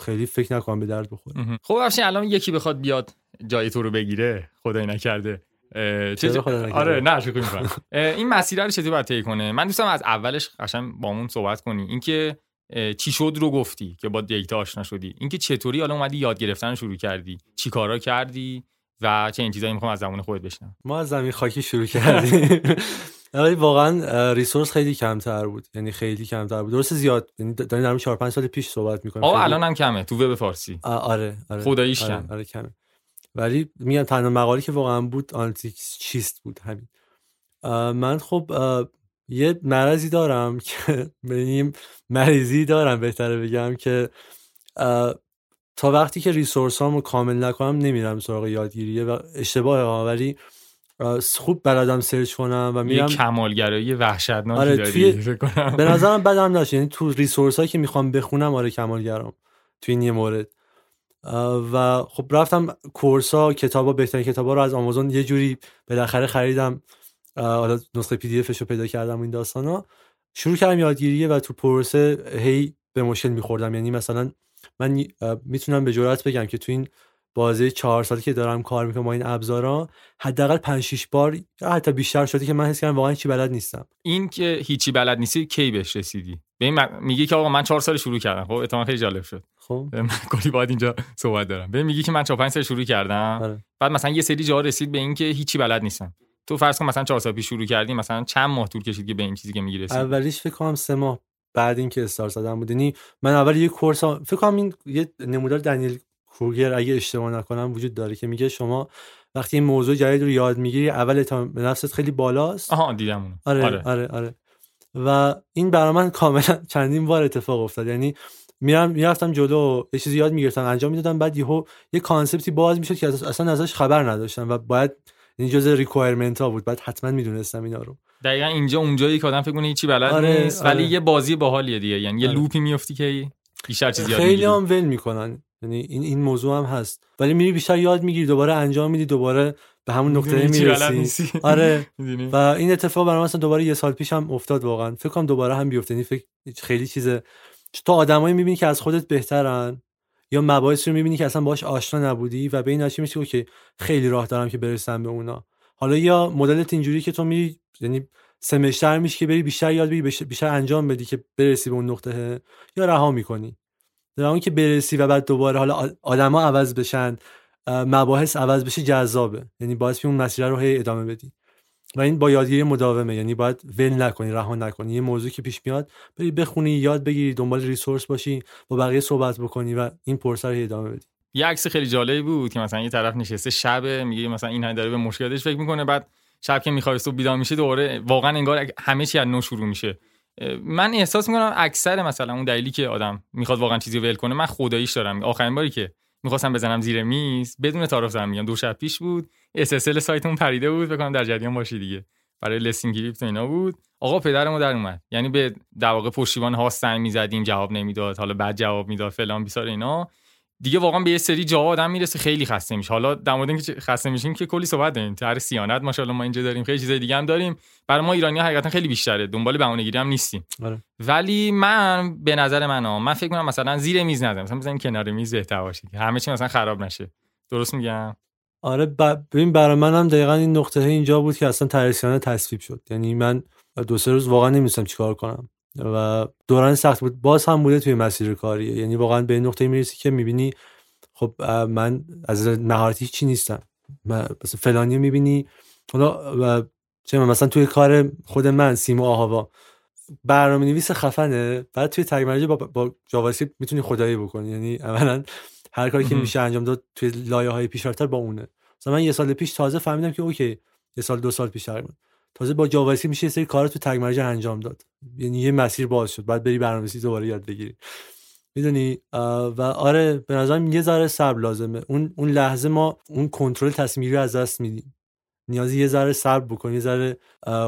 خیلی فکر نکنم به درد بخوره. خب افشین الان یکی بخواد بیاد جای تو رو بگیره. خدای نکرده. چه آره نه شکر می‌کنم. این مسیر رو چطوری باید طی کنه؟ من دوستم از اولش قشنگ با همون صحبت کنی. اینکه چی شد رو گفتی که با data آشنا شدی؟ اینکه چطوری حالا اومدی یاد گرفتن شروع کردی؟ چی کارا کردی؟ و چه این چیزایی می‌خوام از زبان خودت بشنوم ما از زمین خاکی شروع کردیم. ولی <laughs> واقعا resource خیلی کمتر بود. یعنی خیلی کمتر بود. درست زیاد. یعنی داریم در 4 5 سال پیش صحبت می‌کنیم. آه الان هم کمه. تو وب فارسی. آره آره. خداییش آره, کم آره کمه. ولی میگم تنها مقاله که واقعا بود analytics چیست بود؟ همین. من خب یه مرضی دارم که <laughs> ببینیم مریضی دارم بهتره بگم که تا وقتی که ریسورس هامو کامل نکنم نمیرم سراغ یادگیریه و اشتباه ها ولی خوب بلدم سرچ کنم و میرم. یه کمالگرایی وحشتناکی آره داری توی... به نظرم بدم نشه. یعنی تو ریسورس هایی که می‌خوام بخونم آره کمالگرام تو این یه مورد. و خب رفتم کورس ها کتاب ها بهترین کتاب ها رو از آمازون یه جوری بالاخره خریدم. حالا نسخه پی دی رو پیدا کردم این داستان ها شروع کردم یادگیریه و تو پروسه هی به مشکل میخوردم. یعنی مثلا من می‌تونم به جرات بگم که تو این بازه چهار سالی که دارم کار می‌کنم با این ابزارا حداقل 5 6 بار حتی بیشتر شده که من حس کردم واقعا چی بلد نیستم. این که هیچی بلد نیستی کی بهش رسیدی؟ به این میگه که آقا من 4 سال شروع کردم. خب اتفاقا خیلی جالب شد. خب. من کلی باید اینجا صحبت دارم. به میگی که من 4 5 سال شروع کردم. آره. بعد مثلا یه سری جا رسید به این که هیچی بلد نیستم. تو فرض کن مثلا 4 سال پیش شروع کردی مثلا چند ماه طول کشید که به این چیزی که میگی رسید اولیش فکر کنم سه ماه. بعد اینکه استار زدم بود. یعنی من اول یه کورس فکر کنم این یه نمودار دنیل کروگر اگه اشتباه نکنم وجود داره که میگه شما وقتی این موضوع جدید رو یاد می‌گیری اول به نفست خیلی بالاست. آها دیدم اونو آره آره. آره, آره. و این برای من <laughs> کاملا چندین بار اتفاق افتاد. یعنی میرم می‌رفتم جلو یه چیزی یاد می‌گرفتم انجام می‌دادم. بعد یهو یه concept ی باز می‌شد که اصلا ازش خبر نداشتم و باید این جزء requirement ها بود. بعد حتما می‌دونستم اینا رو. دقیقا اینجا اونجایی که آدم فکر کنه هیچی بلد آره، نیست آره. ولی یه بازی باحالیه دیگه. یعنی یه آره. loop ی میفتی که بیشتر چیز یاد خیلی هم ول می‌کنن. یعنی این این موضوع هم هست. ولی میری بیشتر یاد می‌گیری دوباره انجام میدی دوباره به همون نقطه می‌رسی. <laughs> آره؟ و این اتفاق برای مثلا دوباره یه سال پیش هم افتاد واقعا. فکر کنم دوباره هم بیفته. یعنی فکر خیلی چیزه تو آدمایی می‌بینی که از خودت بهترن یا مباحثی رو می‌بینی که اصلا باش آشنا نبودی و به این نتیجه میشه اوکی خیلی راه دارم که برسم به اونا. حالا یا مدلت اینجوری که تو میری یعنی سمشتر میشه که بری بیشتر یاد بگیری بیشتر- انجام بدی که برسی به اون نقطه یا رها می‌کنی؟ در اون که برسی و بعد دوباره حالا آدما عوض بشن مباحث عوض بشه جذابه. یعنی باعث اون مسیر رو هی ادامه بدی. و این با یادگیری مداومه. یعنی باید ول نکنی رها نکنی. یه موضوع که پیش میاد بری بخونی یاد بگیری دنبال ریسورس باشی با بقیه صحبت بکنی و این پرسه رو ادامه بدی. یه عکس خیلی جالبی بود که مثلا یه طرف نشسته شب میگه مثلا این داره به مشکلاتش فکر می‌کنه بعد شب که می‌خواد صبح بیدار میشه دوباره واقعا انگار همه چی از نو شروع میشه. من احساس می‌کنم اکثر مثلا اون دلیلی که آدم می‌خواد واقعا چیزی ول کنه من خداییش دارم. آخرین باری که می‌خواستم بزنم زیر میز بدون تعارف دارم میگم دو شب پیش بود SSL سایتمون پریده بود بکنم در جریان باشی دیگه. برای لسینگ کریپتو اینا بود. آقا پدرمو در اومد. یعنی به در واقع پشتیبان ها سنگ می‌زدیم جواب نمی‌داد. حالا بعد جواب می‌داد فلان بیسار اینا. دیگه واقعا به یه سری جاها آدم می‌رسه خیلی خسته میشه. حالا در مورد اینکه خسته میشیم که کلی صحبت داریم. تر سیانت ماشاءالله ما اینجا داریم خیلی چیزای دیگه هم داریم. برای ما ایرانی حقیقتا خیلی بیشتره. دنبال بهونه‌گیری هم نیستیم. آره. ولی من به نظر من ها من فکر کنم مثلا زیر میز نذارم مثلا بزنیم کنار میز بهتر باشه همه چی مثلا خراب نشه. درست میگم؟ آره ببین برای من هم دقیقا این نقطه اینجا بود که اصلا طرح صیانت تصویب شد. یعنی من دو سه روز واقعا نمی‌دونستم چیکار کنم. و دوران سخت بود. باز هم بوده توی مسیر کاریه یعنی واقعا به این نقطه می‌رسی که می‌بینی خب من از مهارتی چی نیستم. من- مثلا فلانی می‌بینی. حالا و چه مثلا توی کار خود من Simo Ahava. برنامه نویس خفنه. بعد توی Tag Manager با, با JavaScript می‌تونی خدایی بکنی. یعنی اولا هر کاری که. میشه انجام داد توی لایه های پیشرفته‌تر با اونه. مثلا من یه سال پیش تازه فهمیدم که OK یه سال دو سال پیش تقریبا. تازه با JavaScript میشه یه سری کارا تو Tag Manager انجام داد. یعنی یه مسیر باز شد. بعد بری برنامه‌نویسی دوباره یاد بگیری. می‌دونی؟ و آره به نظرم یه ذره صبر لازمه. اون اون لحظه ما اون کنترل تصمیم گیری رو از دست میدیم. نیازی یه ذره صبر بکنی یه ذره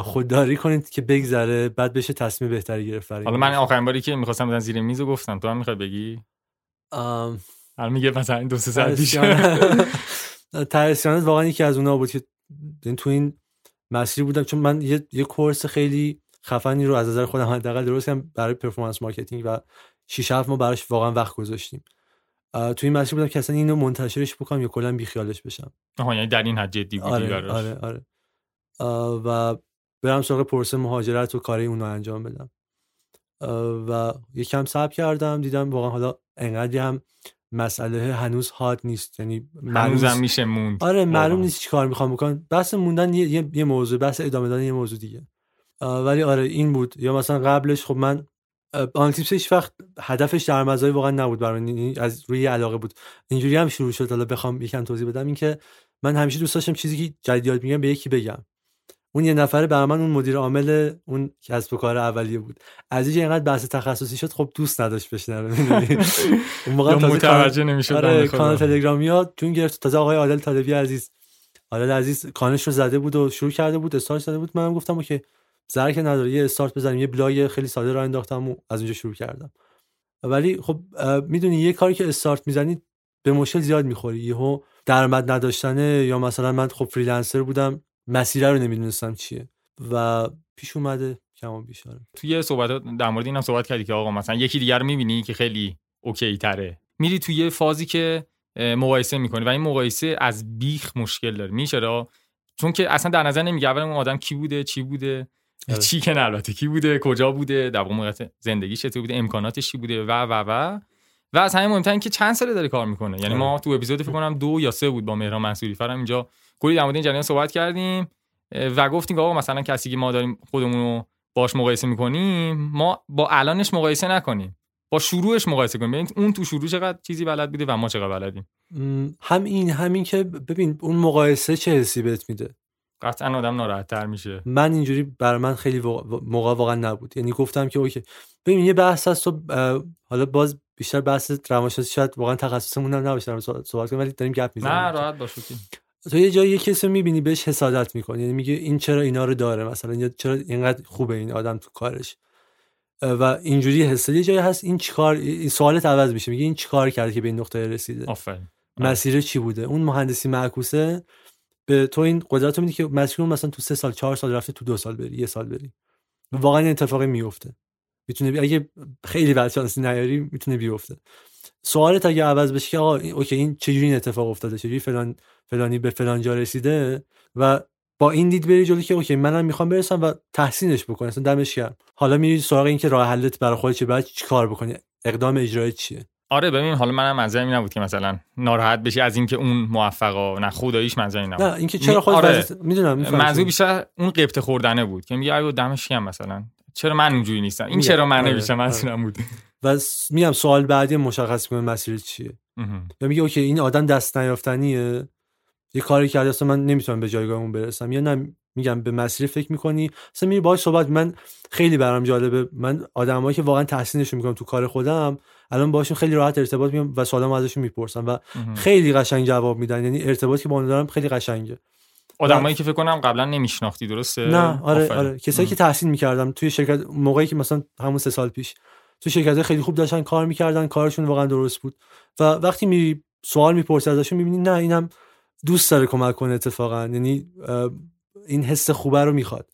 خودداری کنید که بگذره بعد بشه تصمیم بهتری گرفت حالا من. آخرین باری که می‌خواستم بزنم زیر میز رو گفتم. تو هم می‌خوای بگی؟ ام، الان میگه مثلا این دو سه ساعت پیش. واقعا یکی از اونها بود که این تو این مسیر بودم چون من یه, یه course خیلی خفنی رو از نظر خودم حداقل درست کردم برای performance marketing و 6 7 ماه براش واقعا وقت گذاشتیم. تو این مسیر بودم که اصلا اینو منتشرش بکنم یا کلا بیخیالش بشم. آها یعنی در این حد جدی بودی آره براش. آره آره. و برم سراغ پروسه مهاجرت و کاری اونو انجام بدم. و یکم صبر کردم دیدم واقعا حالا انقدری هم مسئله هنوز هات نیست. یعنی نیست- میشه موند. آره معلوم. نیست چی کار می‌خوام بکنم. بحث موندن یه, یه،, یه موضوع بحث ادامه دادن یه موضوع دیگه. ولی آره این بود. یا مثلا قبلش خب من آنتیپس هیچ وقت هدفش در مزای واقعا نبود برای از روی علاقه بود. اینجوری هم شروع شد. حالا بخوام یکم توضیح بدم. اینکه من همیشه دوست داشتم چیزی که جدید یاد میگم به یکی بگم. اون یه نفره برای من اون مدیر عامل اون کسب و کار اولیه بود. از اینجا اینقدر بحث تخصصی شد خب دوست نداشت بشنوه <laughs> اون موقع متوجه نمی‌شد آره کانال تلگرامی ها چون گرفت. تازه آقای عادل طالبی عزیز. عادل عزیز کانش رو زده بود و شروع کرده بود استارت زده بود. منم گفتم که زرک نداره یه استارت بزنیم یه بلاگ خیلی ساده را انداختم و از اونجا شروع کردم. ولی خب می‌دونی یه کاری که استارت می‌زنی به مشکل زیاد می‌خوری. یهو درآمد نداشتنه یا مثلا من خب freelancer بودم. مسیره رو نمی‌دونستم چیه. و پیش اومده کم بیش آره. توی صحبت در مورد اینم صحبت کردی که آقا مثلا یکی دیگر رو می‌بینی که خیلی OK تره. میری توی یه فازی که مقایسه می‌کنی و این مقایسه از بیخ مشکل داره. میشه چون که اصلا در نظر نمی‌گیره اول اون آدم کی بوده چی بوده آره. چی که البته کی بوده کجا بوده در واقع زندگی چطور بوده امکاناتش چی بوده و و و. و از همین مهمتر که چند ساله داره کار می‌کنه. یعنی ما آره. تو اپیزود فکر کنم دو یا سه بود با مهران منصوری فرام اینجا کلی در مورد این جریان صحبت کردیم و گفتیم که آقا مثلا کسی که ما داریم خودمون رو باش مقایسه می‌کنیم ما با الانش مقایسه نکنیم با شروعش مقایسه کنیم. ببین اون تو شروع چقدر چیزی بلد بوده و ما چقدر بلدیم. هم این همین که ببین اون مقایسه چه حسی بهت میده؟ قطعا آدم ناراحت تر میشه. من اینجوری برای من خیلی موقع واقعا نبود. یعنی گفتم که اوکی ببین یه بحث هست تو حالا باز بیشتر بحث روانشناسی شاید واقعا تخصصمون هم نباشه صحبت کنیم ولی داریم گپ می‌زنیم. نه راحت باش تو یه جایی یه کسی می‌بینی بهش حسادت می‌کنی. یعنی میگه این چرا اینا رو داره مثلا؟ یا چرا اینقدر خوبه این آدم تو کارش؟ و اینجوری حسه یه جایی هست این چیکار این سوالت عوض میشه. میگه این چیکار کرده که به این نقطه رسیده؟ آفرین. مسیر چی بوده؟ اون مهندسی معکوسه. به تو این قدرت رو میده که مسیر مثلا تو سه سال چهار سال رفته تو دو سال بری یه سال بری. واقعا این اتفاقی میفته می‌تونه اگه خیلی بدشانسی نیاری می‌تونه بیفته. سوالت اگه عوض بشه که آقا OK این چجوری این اتفاق افتاده؟ چجوری فلان فلانی به فلان جا رسیده؟ و با این دید بری جلو که OK منم می‌خوام برسم و تحسینش بکنم اصلا دمش گرم. حالا میری سراغ این که راه حلت برای خودت چه بعد چیکار بکنی؟ اقدام اجرایی چیه؟ آره ببین حالا منم منظورم این نبود که مثلا ناراحت بشی از اینکه اون موفقه نه خداییش منظور این نبود نه اینکه چرا خودت آره. می‌دونم منظور بیشتر اون غبطه خوردنه بود که میگه اگه دمش گرم مثلا. چرا من اونجوری نیستم؟ این چرا من آره. نمیشم آره. بود؟ و میگم سوال بعدی مشخص کنه مسیر چیه. یا میگه اوکی این آدم دست نیافتنیه؟ یه کاری کرده اصلا من نمی‌تونم به جایگاه اون برسم. یا نه میگم به مسیر فکر می‌کنی؟ اصلا میری باهاش صحبت من خیلی برام جالبه. من آدمایی که واقعا تحسینشون می‌کنم تو کار خودم الان باشون خیلی راحت ارتباط میگم و سوالام ازشون می‌پرسم و خیلی قشنگ جواب میدن. یعنی ارتباطی که با دارم خیلی قشنگه. آدمایی که فکر کنم قبلا نمیشناختی درسته؟ نه آره آره. کسایی که تحسین می‌کردم توی شرکت موقعی که مثلا همون سه سال پیش تو شرکت خیلی خوب داشتن کار می‌کردن کارشون واقعا درست بود. و وقتی میری سوال می‌پرسی ازشون می‌بینی نه اینم دوست داره کمک کنه اتفاقا. یعنی این حس خوبه رو می‌خواد.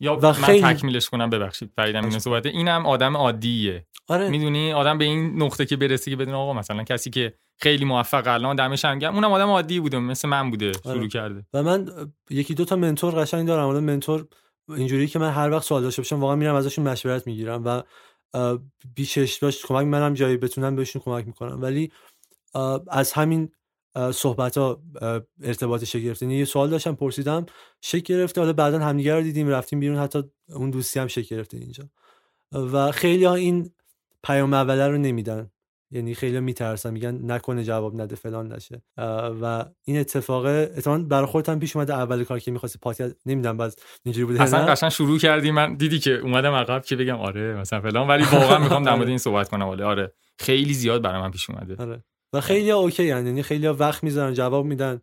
یا و من خیلی... تکمیلش کنم ببخشید فریدم این صحبته اینم آدم عادیه. آره. می‌دونی؟ آدم به این نقطه که برسه که بدون آقا مثلا کسی که خیلی موفق الان دمش هم گرم اونم آدم عادی بوده مثل من بوده آره. شروع کرده. و من یکی دو تا منتور قشنگ دارم. الان منتور اینجوری که من هر وقت سوال داشته باشم واقعا میرم ازشون مشورت می‌گیرم. و بیشش باش کمک منم جایی بتونم بهشون کمک می‌کنم. ولی از همین صحبت ها ارتباط شکل گرفته یعنی یه سوال داشتم پرسیدم شکل گرفته؟ حالا بعدا همدیگه رو دیدیم رفتیم بیرون حتی اون دوستی هم شکل گرفته اینجا. و خیلی ها این پیام اوله رو نمیدن. یعنی خیلی میترسن میگن نکنه جواب نده فلان نشه. و این اتفاق اتفاقا برای خودت هم پیش اومده اول کار که می‌خواستی پادکست نمی‌دونم باز اینجوری بوده اصلا قشنگ شروع کردی من دیدی که اومدم عقب که بگم آره مثلا فلان ولی <laughs> واقعا می‌خوام در مورد این صحبت کنم. آره آره. خیلی زیاد برای من پیش اومده. آره. و خیلی اوکی یعنی خیلی وقت می‌ذارن جواب میدن.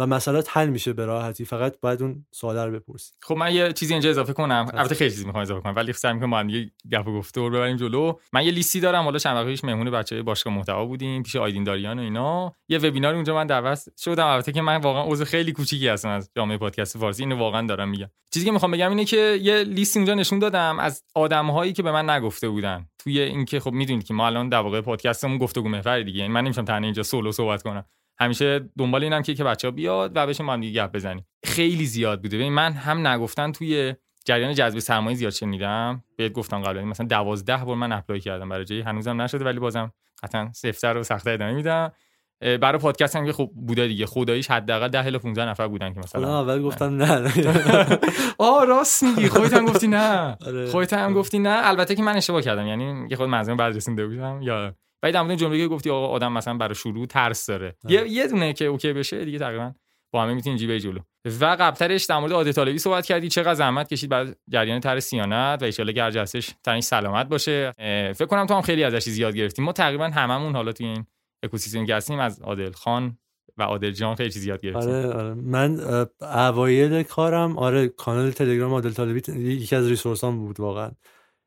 و مسئله حل میشه به راحتی. فقط باید اون سوال رو بپرسی. خب من یه چیزی اینجا اضافه کنم. البته خیلی چیزی می‌خوام اضافه کنم ولی سعی می‌کنم با هم یه گپ و گفتگو ببریم جلو. من یه لیستی دارم حالا چند وقت مهمون بچه‌های باشگاه محتوا بودیم پیش آیدین داریان و اینا. یه وبینار اونجا من دعوت شدم. البته که من واقعا عضو خیلی کوچیکی هستم از جامعه پادکست فارسی اینو واقعا دارم میگم. چیزی که می‌خوام بگم اینه که یه لیست اونجا نشون دادم از آدمهایی که به من نگفته بودن. توی اینکه خب می‌دونید که ما الان در واقع پادکستمون گفتگو محور دیگه. یعنی من نمیشم تنها اینجا سولو صحبت کنم. همیشه دنبال اینم که که بچه‌ها بیاد و بشه ما هم دیگه گپ بزنیم. خیلی زیاد بوده. ببین من هم نگفتن توی جریان جذب سرمایه زیاد شنیدم. بهت گفتم قبلا مثلا 12 بار من اپلای کردم برای جایی هنوزم نشده ولی بازم قطعا سفتر و سخت‌تر ادامه میدم. برای پادکست هم که خب بوده دیگه. خداییش حداقل 10 الی 15 نفر بودن که مثلا. اول گفتم نه. <laughs> آ راست میگی. خودت هم گفتی نه. <laughs> آره. خودت هم گفتی نه. البته که من اشتباه کردم. یعنی یه خود منظورم بعد رسیده بودم. یا بعد در مورد جمله که گفتی آقا آدم مثلا برای شروع ترس داره. یه یه دونه که اوکی بشه دیگه تقریبا با همه می‌تونین جیبه جلو. و قبلترش در مورد عادت طالبی صحبت کردی. چقدر زحمت کشید بعد جریان تر سیانت و ان شاء که جلسش تنش سلامت باشه. فکر کنم تو هم خیلی ازش زیاد گرفتیم. ما تقریبا هممون حالا توی این اکوسیستمی که هستیم از عادل خان و عادل جان خیلی چیز یاد گرفتیم. آره آره. من اوایل کارم آره کانال تلگرام عادل طالبی یکی از resource هم بود واقعا.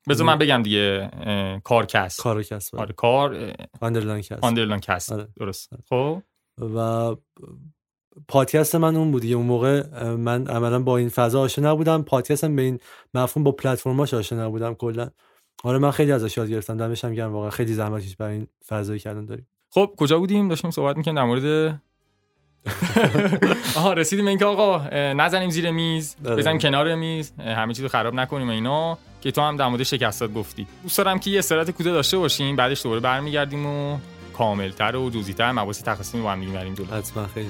بذار من بگم دیگه کارکست کارکست آره کار آندرلاین کست آندرلاین کست آره. درست. خب؟ و پادکست من اون بود اون موقع من عملا با این فضا آشنا نبودم. پادکستم به این مفهوم با پلتفرماش آشنا نبودم کلا. آره من خیلی ازش یاد گرفتم. دمش هم گرم. واقعا خیلی زحمت کشید برای این فضایی کردن داریم. خب کجا بودیم؟ داشتیم صحبت می‌کنیم در مورد <laughs> آها رسیدیم اینکه آقا نزنیم زیر میز بزنیم کنار میز همه چیزو خراب نکنیم اینا که تو هم در مورد شکستات گفتی. دوست دارم که یه استراحت کوتاه داشته باشیم بعدش دوباره برمیگردیم و کاملتر و جزئی‌تر مباحث تخصصی با هم دیگه بریم جلو. حتما خیلی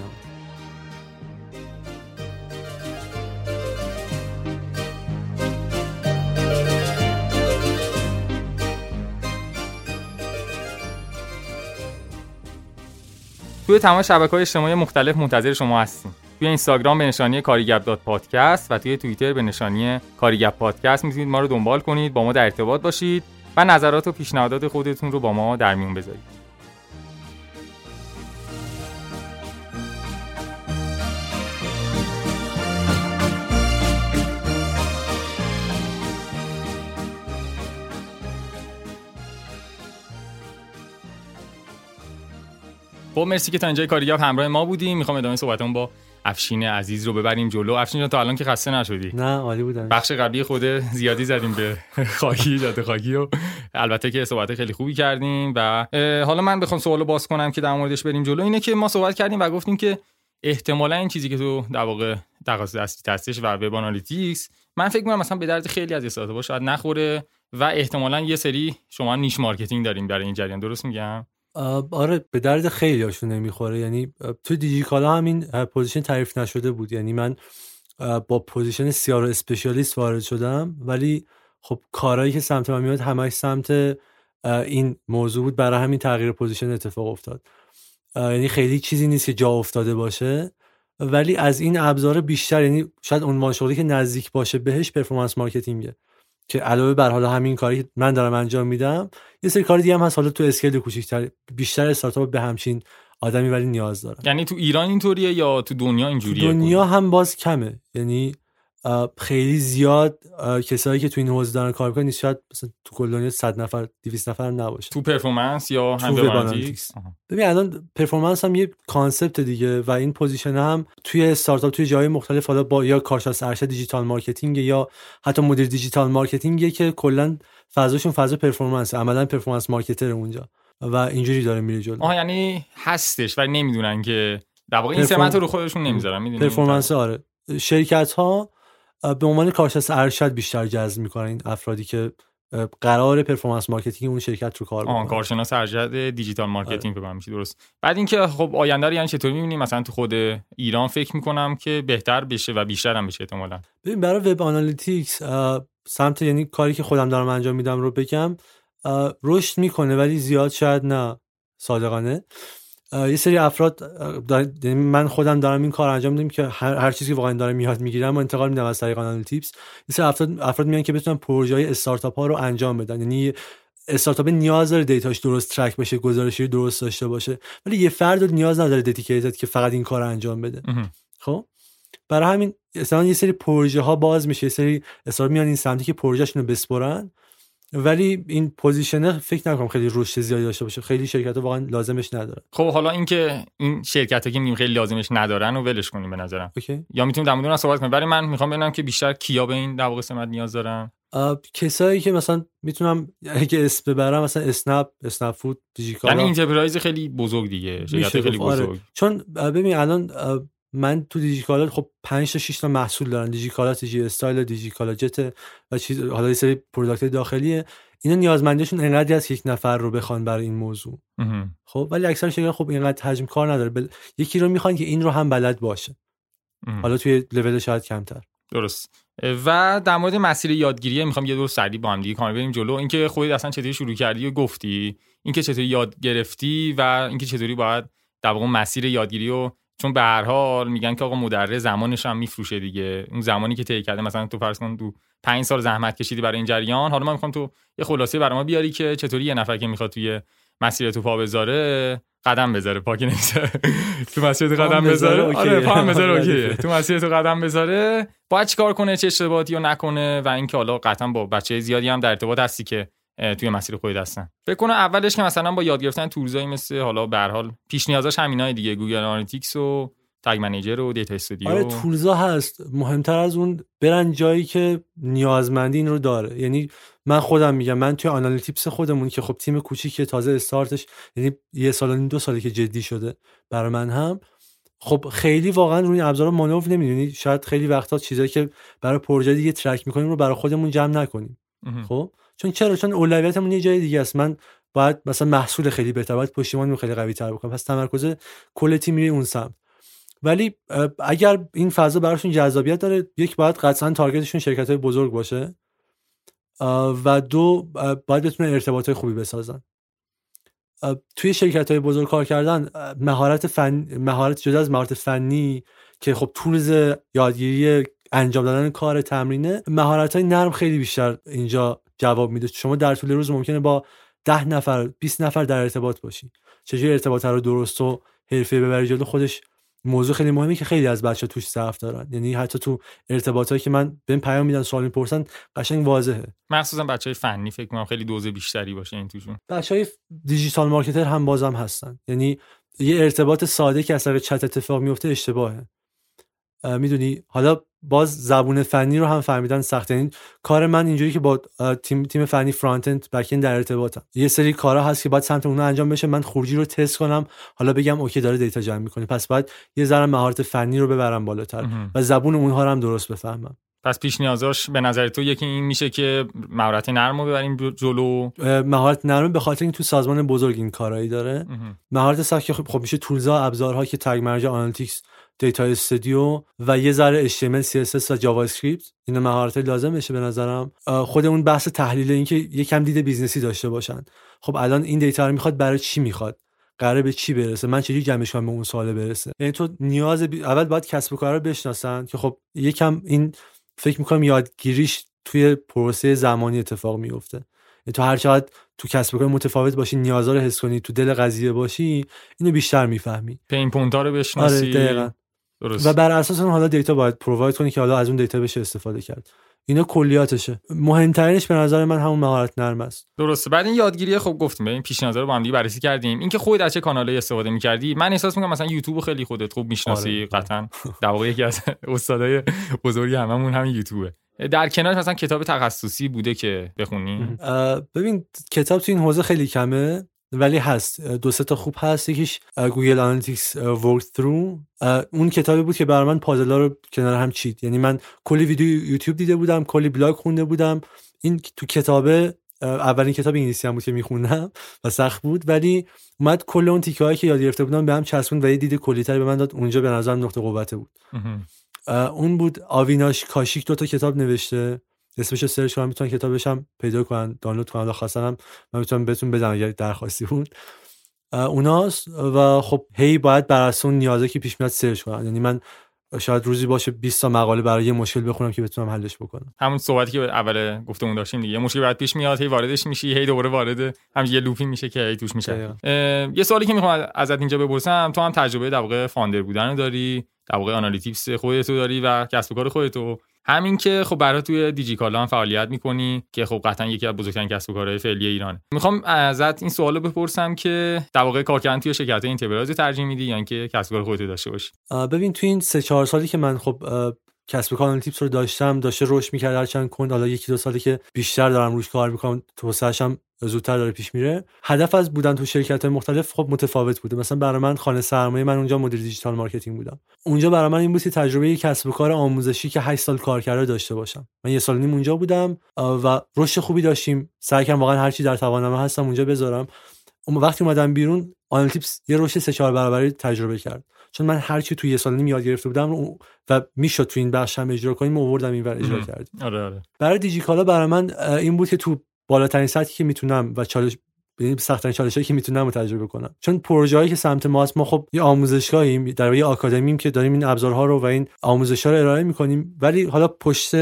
توی تمام شبکه های اجتماعی مختلف منتظر شما هستیم. توی اینستاگرام به نشانی کاریگپ پادکست و توی توییتر به نشانی کاریگپ پادکست می‌تونید ما رو دنبال کنید با ما در ارتباط باشید و نظرات و پیشنهادات خودتون رو با ما در میون بذارید. خب مرسی که تا اینجای کاریگاه همراه ما بودیم. می‌خوام ادامه صحبتمون با افشین عزیز رو ببریم جلو. افشین جان تا الان که خسته نشدی؟ نه عالی بودم. بخش قبلی خود زیادی زدیم به <laughs> خاکی جاده خاکی و البته که صحبت خیلی خوبی کردیم و حالا من بخوام سوالو باز کنم که در موردش بریم جلو. اینه که ما صحبت کردیم و گفتیم که احتمالا این چیزی که تو در واقع تقاضا اصلی هستش و web analytics من فکر می‌کنم مثلا به درد خیلی از استارتاپ‌ها شاید نخوره و احتمالا یه سری شما niche marketing داریم برای این جریان. درست میگم؟ آره به درد خیلی هاشون نمی‌خوره. یعنی تو دیجیکالا همین position تعریف نشده بود. یعنی من با position CRO specialist وارد شدم. ولی خب کارهایی که سمت من میاد همش سمت این موضوع بود. برای همین تغییر position اتفاق افتاد. یعنی خیلی چیزی نیست که جا افتاده باشه. ولی از این ابزار بیشتر یعنی شاید عنوان شغلی که نزدیک باشه بهش performance marketing ه که علاوه بر حالا همین کاری من دارم انجام میدم یه سری کار دیگه هم هست. حالا تو scale کوچیک‌تر بیشتر استارتاپ به همچین آدمی ولی نیاز دارن یعنی تو ایران اینطوریه یا تو دنیا اینجوریه دنیا هم باز کمه. یعنی خیلی زیاد کسایی که تو این حوزه دارن کار می‌کنن شاید مثلا تو کل دنیا 100 نفر 200 نفر نباشه. تو performance یا هم ببین الان performance هم یه concept دیگه و این position هم توی استارتاپ توی جای مختلف حالا با یا کارشناس ارشد digital marketing یا حتی مدیر digital marketing که کلا فضاشون فضا performance عملا performance marketer اونجا و اینجوری داره میره جلو. آها یعنی هستش ولی نمی‌دونن که در واقع این سمت رو خودشون نمی‌ذارن می‌دونن performance آره. شرکت ها به عنوان کارشناس ارشد بیشتر جذب می‌کنن این افرادی که قرار performance marketing اون شرکت رو کار بکنن؟ کارشناس ارشد digital marketing آره. میشه درست. بعد اینکه خب آینده رو یعنی چطور می‌بینیم مثلا تو خود ایران فکر می‌کنم که بهتر بشه و بیشتر هم بشه احتمالاً. ببین برای web analytics سمت یعنی کاری که خودم دارم انجام میدم رو بگم رشد می‌کنه ولی زیاد شاید نه صادقانه. یه سری افراد یعنی من خودم دارم این کار انجام میدم که هر, هر چیزی که واقعا دارم میاد می‌گیرم و انتقال میدم از طریق آنالیتیپس. یه سری افراد افراد میان که بتونن پروژه های استارتاپ ها رو انجام بدن. یعنی استارتاپ نیاز داره data ش درست track بشه گزارشی درست داشته باشه. ولی یه فرد نیاز نداره dedicated که فقط این کار رو انجام بده. خب؟ برای همین مثلا یه سری پروژه ها باز میشه. یه سری استارتاپ میان این سمتی که پروژهشون رو بسپرن. ولی این position ه فکر نکنم خیلی رشد زیادی داشته باشه. خیلی شرکت واقعا لازمش نداره. خب حالا اینکه این شرکت که میگیم خیلی لازمش ندارن و ولش کنیم به نظرم. okay. یا می‌تونیم در مورد صحبت کنیم. برای من می‌خوام ببینم که بیشتر کیا به این در واقع سمت نیاز دارن. کسایی که مثلا می‌تونم اگه اسم ببرم مثلا اسنپ اسنپ فود دیجیکالا. یعنی enterprise خیلی بزرگ دیگه. شرکت خیلی آره. بزرگ. چون ببین الان من تو دیجیکالا خب 5 تا 6 تا محصول دارن دیجیکالا دیجی استایل دیجیکالا جت و چیز حالا یه سری product داخلیه. اینا نیازمندیشون انقدری از یک نفر رو بخوان برای این موضوع. خب ولی اکثر شرکت خب اینقدر حجم کار نداره. بل... یکی رو می‌خوان که این رو هم بلد باشه. حالا توی لول شاید کمتر. درست. و در مورد مسیر یادگیری می‌خوام یه دور سریع با هم دیگه کامل بریم جلو. اینکه خودت اصلا چطوری شروع کردی و گفتی؟ اینکه چطوری یاد گرفتی و اینکه چطوری باید در واقع مسیر یادگیری و چون به هر حال میگن که آقا مدرس زمانش هم میفروشه دیگه. اون زمانی که طی کرده مثلا تو فرض کن تو 5 سال زحمت کشیدی برای این جریان حالا من می‌خوام تو یه خلاصه برای ما بیاری که چطوری یه نفر که می‌خواد توی مسیر تو پا بذاره قدم بذاره. پاکی نمی‌ذاره. تو مسیر تو قدم بذاره آره پا هم بذاره <laughs> اوکیه تو مسیر تو قدم بذاره. باید چیکار کنه؟ چه اشتباهاتی رو نکنه؟ و اینکه حالا قطعا با بچه زیادی هم در ارتباط هستی که توی مسیر خودت هستن. فکر کنم اولش که مثلا با یاد گرفتن tools ایی مثل حالا به حال پیش نیازاش همینای دیگه Google Analytics و Tag Manager و Data Studio. آره tools ا هست. مهمتر از اون برن جایی که نیازمندی این رو داره. یعنی من خودم میگم من توی آنالیتیپس خودمون که خب تیم کوچیک تازه استارتش یعنی یه سال و دو سالی که جدی شده برای من هم خب خیلی واقعا روی ابزار مانور نمی‌دونی. شاید خیلی وقتا چیزایی که برای پروژه دیگه ترک می‌کنیم رو برای خودمون جمع نکنیم. خب؟ چون چرا؟ چون اولویتمون یه جای دیگه است. من باید مثلا محصول خیلی بهتر باید پشتیبانی خیلی قوی تر بکنم. پس تمرکز کل تیم میره اون سمت. ولی اگر این فضا براشون جذابیت داره یک باید قطعا تارگتشون شرکت های بزرگ باشه. و دو باید بتونن ارتباط های خوبی بسازن. توی شرکت های بزرگ کار کردن مهارت فن مهارت جدا از مهارت فنی که خب تولز یادگیری انجام دادن کار تمرینه مهارت های نرم خیلی بیشتر اینجا جواب میده. شما در طول روز ممکنه با ده نفر 20 نفر در ارتباط باشی. چجوری ارتباط رو درست و حرفه ببری جلو؟ خودش موضوع خیلی مهمی که خیلی از بچه توش ضعف دارن. یعنی حتی تو ارتباطایی که من بهم پیام میدن سوال می‌پرسن قشنگ واضحه. مخصوصا بچه های فنی فکر کنم خیلی دوز بیشتری باشه این توشون. بچه های دیجیتال مارکتر هم بازم هستن. یعنی یه ارتباط ساده که اثر چت اتفاق میفته اشتباهه. می‌دونی؟ حالا باز زبون فنی رو هم فهمیدن سخت یعنی کار من اینجوری که با تیم تیم فنی front end back در ارتباطم. یه سری کارا هست که باید سمت اونها انجام بشه. من خروجی رو تست کنم. حالا بگم okay داره data جمع می‌کنه. پس باید یه ذره مهارت فنی رو ببرم بالاتر و زبون اونها رو هم درست بفهمم. پس پیش نیازاش به نظر تو یکی این میشه که مهارت نرم رو ببریم جلو؟ مهارت نرم به خاطر این تو سازمان بزرگ این کارایی داره. مهارت سخت که خب میشه tools ا ابزارها که Tag Manager Analytics Data Studio و یه ذره HTML CSS و JavaScript اینا مهارت لازم بشه به نظرم. خود اون بحث تحلیل اینکه یکم دید business ی داشته باشن. خب الان این data رو می‌خواد برای چی می‌خواد؟ قراره به چی برسه؟ من چجوری جمعش کنم به اون سوال برسه؟ یعنی تو نیاز بی... اول باید کسب و کار رو بشناسن که خب یکم این فکر می‌کنم یادگیریش توی پروسه زمانی اتفاق میفته یعنی تو هر چقدر تو کسب و کار متفاوت باشی نیازا رو حس کنی تو دل قضیه باشی اینو بیشتر می‌فهمی. پین پونتا رو بشناسی. آره درست. و بر اساس اون حالا دیتا باید پروواید کنی که حالا از اون دیتا بشه استفاده کرد. اینا کلیاتشه. مهمترینش به نظر من همون مهارت نرم است. درسته. بعد این یادگیری خب گفتیم این پیش نظر رو با هم دیگه بررسی کردیم. اینکه خودت از چه کانالی استفاده می‌کردی؟ من احساس می‌کنم مثلا یوتیوب خیلی خودت خوب می‌شناسی آره. قطعا. در واقع یکی از استادای بزرگی هممون همین یوتیوبه. در کنار مثلا کتاب تخصصی بوده که بخونی؟ ببین کتاب تو این حوزه خیلی کمه. ولی هست. دو سه تا خوب هست. یکیش Google Analytics Breakthrough اون کتابی بود که برای من پازلا رو کنار هم چید. یعنی من کلی ویدیو یوتیوب دیده بودم کلی بلاگ خونده بودم. این تو کتابه اولین کتاب انگلیسی هم بود که میخوندم و سخت بود. ولی اومد کل اون تیکه هایی که یاد گرفته بودم به هم چسبوند و یه دید clear تری به من داد. اونجا به نظرم نقطه قوته بود. اون بود Avinash Kaushik دو تا کتاب نوشته. اسمش search کنم می‌تونن کتابش هم پیدا کنن دانلود کنن خواستنم من می‌تونم بهتون بدم اگر درخواستی بود. اوناست و خب هی باید بر اساس اون نیازه که پیش میاد search کنن یعنی من شاید روزی باشه 20 تا مقاله برای یه مشکل بخونم که بتونم حلش بکنم. همون صحبتی که اول گفتمون داشتیم دیگه. مشکل بعد پیش میاد هی واردش میشی هی دوباره وارد هم یه loop ی میشه که هی توش میشه یه سوالی که می‌خوام ازت اینجا بپرسم تو هم تجربه در واقع founder بودن داری؟ در واقع آنالیتیپس خودت داری و کسب و کار خودت همین که خب برای توی دیجیکالا هم فعالیت می‌کنی که خب قطعا یکی از بزرگترین کسب و کارهای فعلی ایرانه. می‌خوام ازت این سوالو بپرسم که در واقع کار کردن توی شرکت enterprise ترجیح میدی یا اینکه کسب کار خودت داشته باشی؟ ببین توی این سه چهار سالی که من خب کسب و کار آنالیتیپس رو داشتم داشته رشد می‌کرد هر چند کند حالا یکی دو سالی که بیشتر دارم روش کار می‌کنم توسعه‌ش هم زودتر داره پیش میره. هدف از بودن تو شرکت مختلف خب متفاوت بوده. مثلا برای من خانه سرمایه من اونجا مدیر digital marketing بودم. اونجا برای من این بود که تجربه کسب و کار آموزشی که 8 سال کار کرده داشته باشم. من یه سال نیم اونجا بودم و رشد خوبی داشتیم. سعی کردم واقعا هر چی در توانم هستم اونجا بذارم. اون وقتی اومدم بیرون آنالیتیپس یه رشد سه چهار برابری تجربه کرد. چون من هر چی توی یه سال نیم یاد گرفته بودم و می‌شد تو این بخش هم اجرا کنیم آوردم اینور اجرا کردیم. آره آره. برای دیجیکالا برای من این بود که تو بالاترین سطحی که می‌تونم و چالش یعنی سختترین چالشایی که می‌تونم تجربه کنم. چون پروژه هایی که سمت ماست ما خب یه آموزشگاهیم در یه آکادمیم که داریم این ابزارها رو و این آموزش رو ارائه می‌کنیم. ولی حالا پشت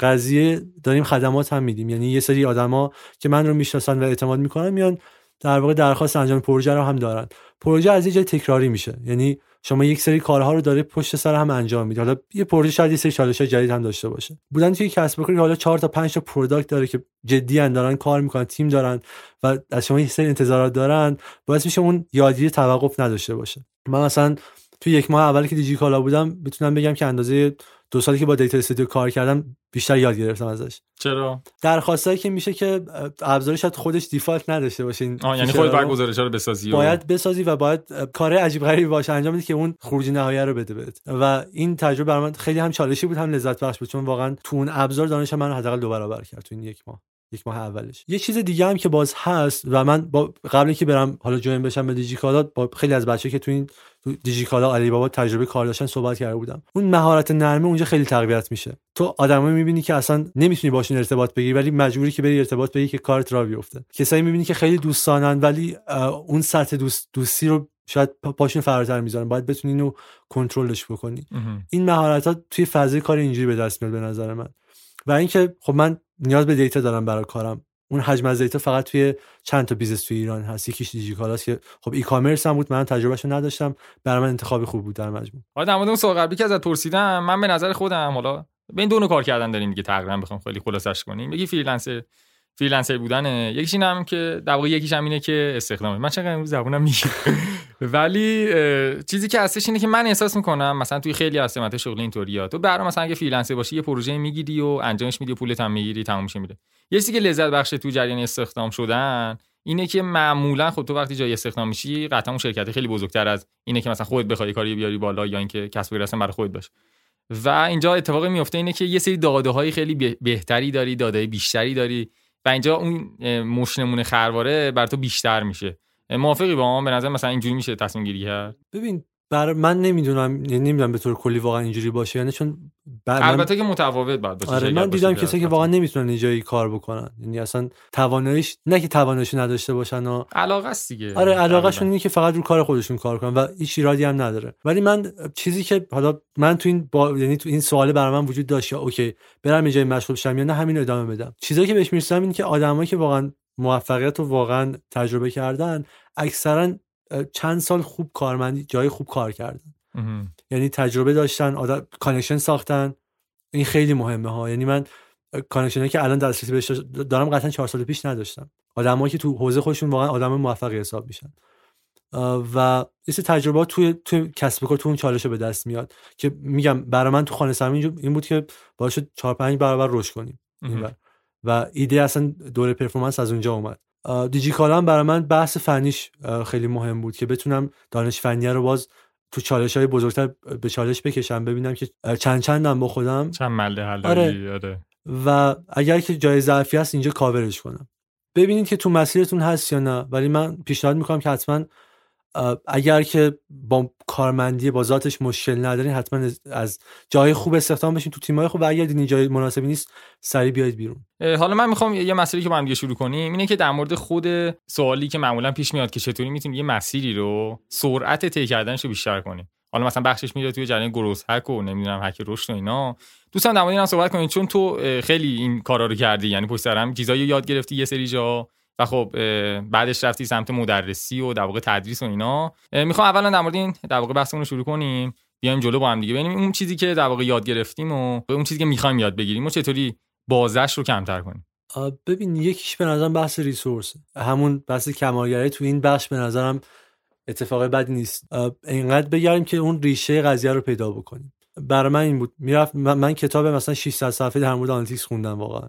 قضیه داریم خدمات هم میدیم. یعنی یه سری آدما که من رو می‌شناسن و اعتماد می‌کنن میان در واقع درخواست انجام پروژه رو هم دارن. پروژه از یه جای تکراری میشه. یعنی شما یک سری کارها رو داره پشت سر هم انجام میده. حالا یه پروژه شاید یه سری چالش جدید هم داشته باشه. بودن توی کسب و کاری حالا 4 تا 5 تا product داره که جدی دارن کار می‌کنن تیم دارن و از شما یه سری انتظارات دارن باعث میشه اون یادگیری توقف نداشته باشه. من مثلا توی یک ماه اول که دیجی کالا بودم می‌تونم بگم که اندازه دو سالی که با دیتا استودیو کار کردم بیشتر یاد گرفتم ازش. چرا؟ درخواستایی که میشه که ابزارش شاید خودش دیفالت نداشته باشه یعنی خودت باید گزارش رو بسازی باید بسازی و باید کار عجیب غریبی باشه انجام بدی که اون خروجی نهایی رو بده بهت. و این تجربه برای من خیلی هم چالشی بود هم لذت بخش بود چون واقعا تو اون ابزار دانش من حداقل دو برابر کرد تو این یک ماه. یک ماه اولش. یه چیز دیگه هم که باز هست و من با قبل اینکه برم حالا جوین بشم به دیجیکالا با خیلی از بچه که تو این دیجیکالا علی بابا تجربه کار داشتن صحبت کرده بودم. اون مهارت نرمه اونجا خیلی تقویت میشه. تو آدمایی می‌بینی که اصلا نمی‌تونی باشون ارتباط بگیری ولی مجبوری که بری ارتباط بگیری که کارت را بیفته. کسایی می‌بینی که خیلی دوستانن ولی اون سطح دوست دوستی رو شاید پاشون فراتر می‌ذارن. باید بتونی اینو کنترلش بکنی. این مهارت ها توی فضای کار اینجوری به دست میاد به نظر من. و اینکه خب من نیاز به data دارم برای کارم. اون حجم از data فقط توی چند تا business توی ایران هست. یکیش دیجیکالاست که خب e-commerce هم بود. من تجربهشو نداشتم. برای من انتخابی خوب بود در مجموع. آره در مورد اون سوال قبلی که ازت پرسیدم من به نظر خودم حالا به این دو کار کردن داریم دیگه تقریبا بخوام خیلی خلاصش کنیم. یکی freelancer. freelancer بودنه. یکیش این هم که در واقع یکیش هم اینه که استخدامه. من چقدر امروز زبونم میگه. ولی چیزی که هستش اینه که من احساس می‌کنم مثلا توی خیلی از سمت شغلی اینطوریه تو برای مثلا اگه freelancer باشی یه پروژه می‌گیری و انجامش میدی و پولت هم می‌گیری تموم میده یه چیزی که لذت بخش تو جریان استخدام شدن اینه که معمولا خب تو وقتی جای استخدام میشی قطعا اون شرکت خیلی بزرگتر از اینه که مثلا خودت بخوای کاری بیاری بالا یا اینکه کسب و برای خودت باشه و اینجا اتفاقی میفته اینه که یه سری داده های خیلی بهتری داری داده بیشتری داری. و اینجا اون مشنمون خرواره بر تو بیشتر میشه. موافقی با ما به نظر مثلا اینجوری میشه تصمیم گیری کرد؟ ببین برای من نمی‌دونم نمی‌دونم به طور کلی واقعا اینجوری باشه یعنی چون البته که متفاوت باید باشه آره من دیدم کسی که واقعا نمی‌تونن جایی کار بکنن. یعنی اصلا تواناییش نه که تواناییش نداشته باشن و علاقه است دیگه آره علاقهشون اینه که فقط رو کار خودشون کار کنن و هیچ ایرادی هم نداره. ولی من چیزی که حالا من تو این با... یعنی تو این سوال برای من وجود داشت یا اوکی برم یه جای مشغول شم یا نه همین ادامه بدم. چیزایی که بهش می‌رسم این که آدمایی که واقعا موفقیت رو واقعا تجربه کردن اکثرا چند سال خوب کارمندی جای خوب کار کردن. یعنی تجربه داشتن آدم connection ساختن. این خیلی مهمه ها. یعنی من connection ی که الان دسترسی بهش دارم قطعا چهار سال پیش نداشتم. آدمایی که تو حوزه خودشون واقعا آدم موفقی حساب میشن. و یه تجربه توی توی کسب کار تو اون چالش به دست میاد که میگم برای من تو خانه سرمایه این بود که باعث 4 5 برابر رشد کنیم. و ایده اصلا دوره performance از اونجا اومد. دیجیکالا هم برای من بحث فنیش خیلی مهم بود که بتونم دانش فنی رو باز تو چالش های بزرگتر به چالش بکشم ببینم که چند چندم با خودم چند مله حل آره. آره. و اگر که جای ضعفی هست اینجا کاورش کنم ببینید که تو مسیرتون هست یا نه ولی من پیشنهاد می‌کنم که حتما اگر که با کارمندی با ذاتش مشکل ندارین حتما از جای خوب استخدام بشین تو تیمای خوب. و اگر دیدین جای مناسبی نیست سریع بیاید بیرون. حالا من می‌خوام یه مسئله که با هم دیگه شروع کنیم اینه که در مورد خود سوالی که معمولا پیش میاد که چطوری می‌تونیم یه مسیری رو سرعت طی کردنش رو بیشتر کنیم. حالا مثلا بخشش میره توی جریان گروث هک و نمی‌دونم هک رشد و اینا. دوستان در مورد صحبت کنید چون تو خیلی این کارا رو کردی یعنی پشت سر هم چیزایی یاد گرفتی یه سری جا. و خب بعدش رفتی سمت مدرسی و در واقع تدریس و اینا. می‌خوام اولا در مورد این در واقع بحثمون رو شروع کنیم. بیایم جلو با هم دیگه ببینیم اون چیزی که در واقع یاد گرفتیم و اون چیزی که می‌خوایم یاد بگیریم و چطوری بازش رو کمتر کنیم. ببین یکیش به نظرم بحث resource. همون بحث کمالگرایی تو این بخش به نظرم اتفاق بد نیست. اینقدر بگردیم که اون ریشه قضیه رو پیدا بکنیم. برای من این بود. می‌رفت من, کتاب مثلا 600 صفحه در مورد analytics خوندم واقعا.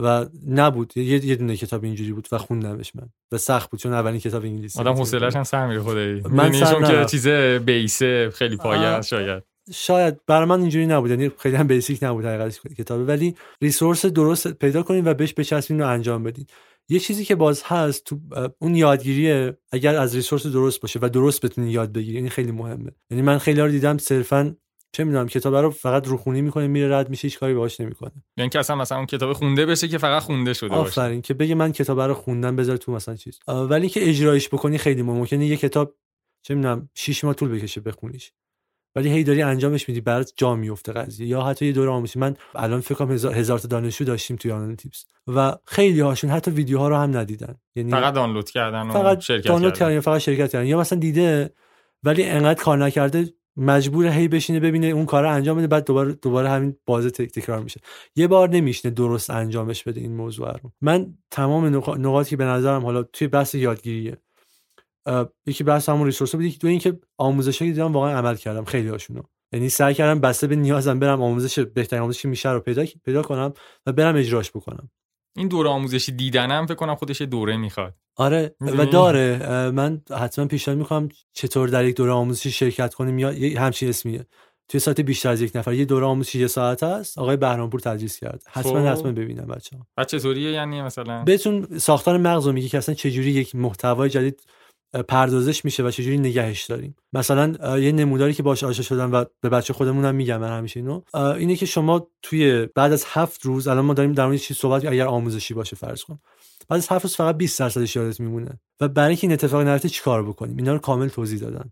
و نبود. یه, یه دونه کتاب اینجوری بود و خوندمش من. و سخت بود چون اولین کتاب انگلیسی آدم حوصله‌اش هم سر میره خدایی. من سر که. چیز base ه خیلی پایه شاید. شاید. برای من اینجوری نبود. یعنی خیلی هم بیسیک نبود حقیقتش کتابه ولی ریسورس درست پیدا کنین و بهش بچسبین و انجام بدین. یه چیزی که باز هست تو اون یادگیریه اگر از ریسورس درست باشه و درست بتونی یاد بگیری این خیلی مهمه. یعنی من خیلی رو دیدم صرفا چه می‌دونم کتاب رو فقط روخونی می‌کنه میره رد میشه هیچ کاری باهاش نمی‌کنه. یعنی که اصلا مثلا اون کتاب خونده بشه که فقط خونده شده باشه. آفرین که بگه من کتاب رو خوندم بذار تو مثلا چیز. ولی که اجرایش بکنی خیلی ممکنه یه کتاب چه می‌دونم 6 ماه طول بکشه بخونیش. ولی هی داری انجامش میدی برات جا میفته قضیه. یا حتی یه دوره آموزشی من الان فکر کنم هزار, هزار تا دانشجو داشتیم توی آنلاین تیپس. و خیلی هاشون حتی ویدیوها رو هم ندیدن. یعنی فقط دانلود کردن و فقط شرکت دانلود کردن. کردن یا فقط شرکت کردن. یا مثلا دیده ولی انقدر کار نکرده مجبور هی بشینه ببینه اون کار انجام بده بعد دوباره دوباره همین بازه تک- تکرار میشه. یه بار نمیشنه درست انجامش بده این موضوع رو. من تمام نقا- نقاطی که به نظرم حالا توی بحث یادگیریه یکی بحث همون ریسورس بود یکی دو اینکه آموزشی که دیدم واقعا عمل کردم خیلی هاشونو. یعنی سعی کردم بسته به نیازم برم آموزش بهترین آموزشی میشه رو پیدا پیدا کنم و برم اجراش بکنم. این دوره آموزشی دیدنم فکر کنم خودش دوره می‌خواد. آره و؟ داره. من حتما پیشنهاد می‌کنم چطور در یک دوره آموزشی شرکت کنیم یا همچین اسمیه توی سایت بیشتر از یک نفر. یه دوره آموزشی یه ساعت است. آقای بهرامپور تدریس کرد. حتما خب. حتما ببینم بچه ها بعد چطوریه یعنی مثلا؟ بهتون ساختار مغز رو میگه که اصلا چجوری یک محتوای جدید پردازش میشه و چجوری نگهش داریم. مثلا یه نموداری که باش آشنا شدم و به بچه خودمونم میگم من همیشه اینو اینه که شما توی بعد از هفت روز الان ما داریم در مورد چیز صحبت اگر آموزشی باشه فرض کن. بعد از هفت روز فقط 20 درصدش یادت میمونه. و برای اینکه این اتفاق نیفته چیکار بکنیم؟ اینا رو کامل توضیح دادن.